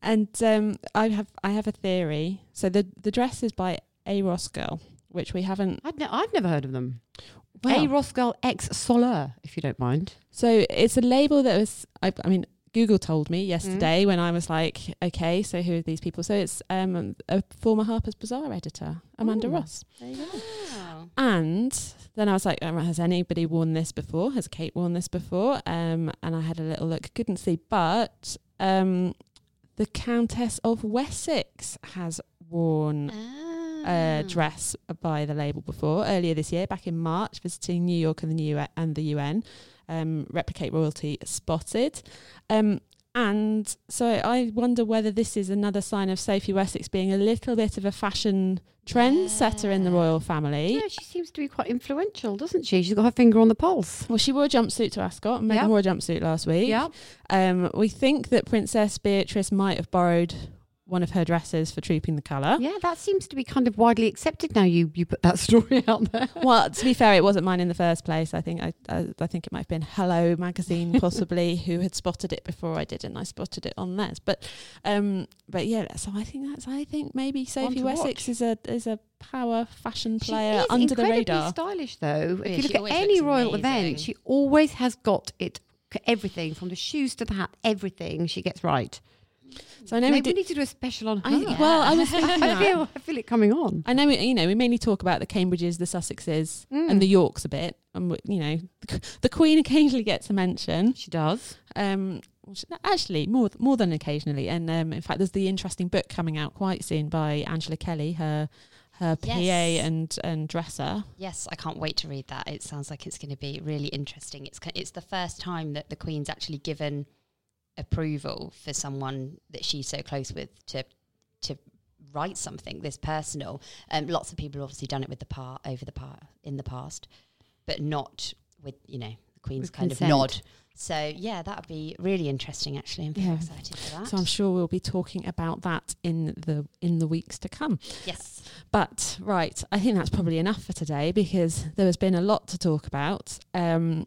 Speaker 2: And um, I have I have a theory. So the the dress is by ARoss Girl, which we haven't.
Speaker 3: I'd ne- I've never heard of them.
Speaker 2: Well,
Speaker 3: ARoss Girl X Soler, if you don't mind.
Speaker 2: So it's a label that was, I, I mean, Google told me yesterday when I was like, okay, so who are these people? So it's um, a former Harper's Bazaar editor, Amanda
Speaker 3: Ooh.
Speaker 2: Ross.
Speaker 3: There you go.
Speaker 2: And then I was like, oh, has anybody worn this before? Has Kate worn this before? Um, and I had a little look, couldn't see, but um, the Countess of Wessex has worn
Speaker 4: Ah.
Speaker 2: A dress by the label before earlier this year, back in March, visiting New York and the U- and the UN. Um, replicate royalty spotted. Um, and so I wonder whether this is another sign of Sophie Wessex being a little bit of a fashion trendsetter in the royal family.
Speaker 3: Yeah, she seems to be quite influential, doesn't she? She's got her finger on the pulse.
Speaker 2: Well, she wore a jumpsuit to Ascot. Meghan
Speaker 3: Yep.
Speaker 2: wore a jumpsuit last week.
Speaker 3: Yeah.
Speaker 2: Um, we think that Princess Beatrice might have borrowed one of her dresses for Trooping the Colour.
Speaker 3: Yeah, that seems to be kind of widely accepted now. You you put that story out there.
Speaker 2: Well, to be fair, it wasn't mine in the first place. I think I, I, I think it might have been Hello magazine, possibly, who had spotted it before I did, and I spotted it on theirs. But, um, but yeah. So I think that's. I think maybe Sophie Wessex
Speaker 3: watch.
Speaker 2: is a is a power fashion
Speaker 3: She
Speaker 2: player
Speaker 3: is
Speaker 2: under the radar.
Speaker 3: stylish, though.
Speaker 4: Yeah,
Speaker 3: if you look at any royal
Speaker 4: amazing.
Speaker 3: event, she always has got it. Everything from the shoes to the hat, everything she gets right.
Speaker 2: So I know
Speaker 3: Maybe
Speaker 2: we
Speaker 3: we
Speaker 2: did.
Speaker 3: need to do a special on her.
Speaker 2: I, well, I was thinking
Speaker 3: I feel I feel it coming on.
Speaker 2: I know, we, you know, we mainly talk about the Cambridges, the Sussexes,
Speaker 3: Mm.
Speaker 2: and the Yorks a bit, and we- you know, the Queen occasionally gets a mention.
Speaker 3: She does.
Speaker 2: Um, actually, more more than occasionally, and um, in fact, there's the interesting book coming out quite soon by Angela Kelly, her her PA and and dresser.
Speaker 4: Yes, I can't wait to read that. It sounds like it's going to be really interesting. It's it's the first time that the Queen's actually given approval for someone that she's so close with to to write something this personal. Um, lots of people obviously done it with the part over the part in the past, but not with you know the Queen's
Speaker 3: With
Speaker 4: kind
Speaker 3: consent.
Speaker 4: of nod. So yeah, that would be really interesting. Actually, I'm very
Speaker 2: Yeah.
Speaker 4: excited for that.
Speaker 2: So I'm sure we'll be talking about that in the in the weeks to come.
Speaker 4: yes.
Speaker 2: But right, I think that's probably enough for today because there has been a lot to talk about. Um,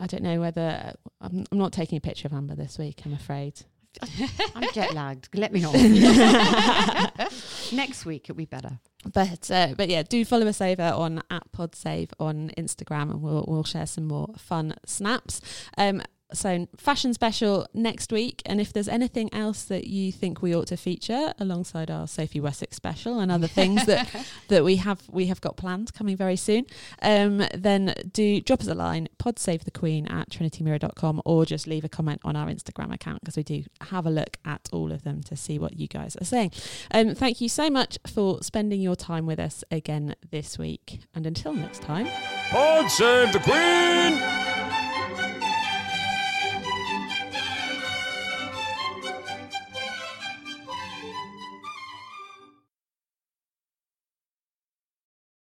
Speaker 2: I don't know whether I'm, I'm not taking a picture of Amber this week. I'm afraid.
Speaker 3: I'm jet lagged. Let me know. Next week it'll be better.
Speaker 2: But uh, but yeah, do follow us over on at PodSave on Instagram, and we'll we'll share some more fun snaps. Um, so fashion special next week, and if there's anything else that you think we ought to feature alongside our Sophie Wessex special and other things that that we have we have got planned coming very soon, um, then do drop us a line, pod save the queen at trinitymirror.com, or just leave a comment on our Instagram account because we do have a look at all of them to see what you guys are saying. Um, thank you so much for spending your time with us again this week. And until next time,
Speaker 1: Pod save the Queen!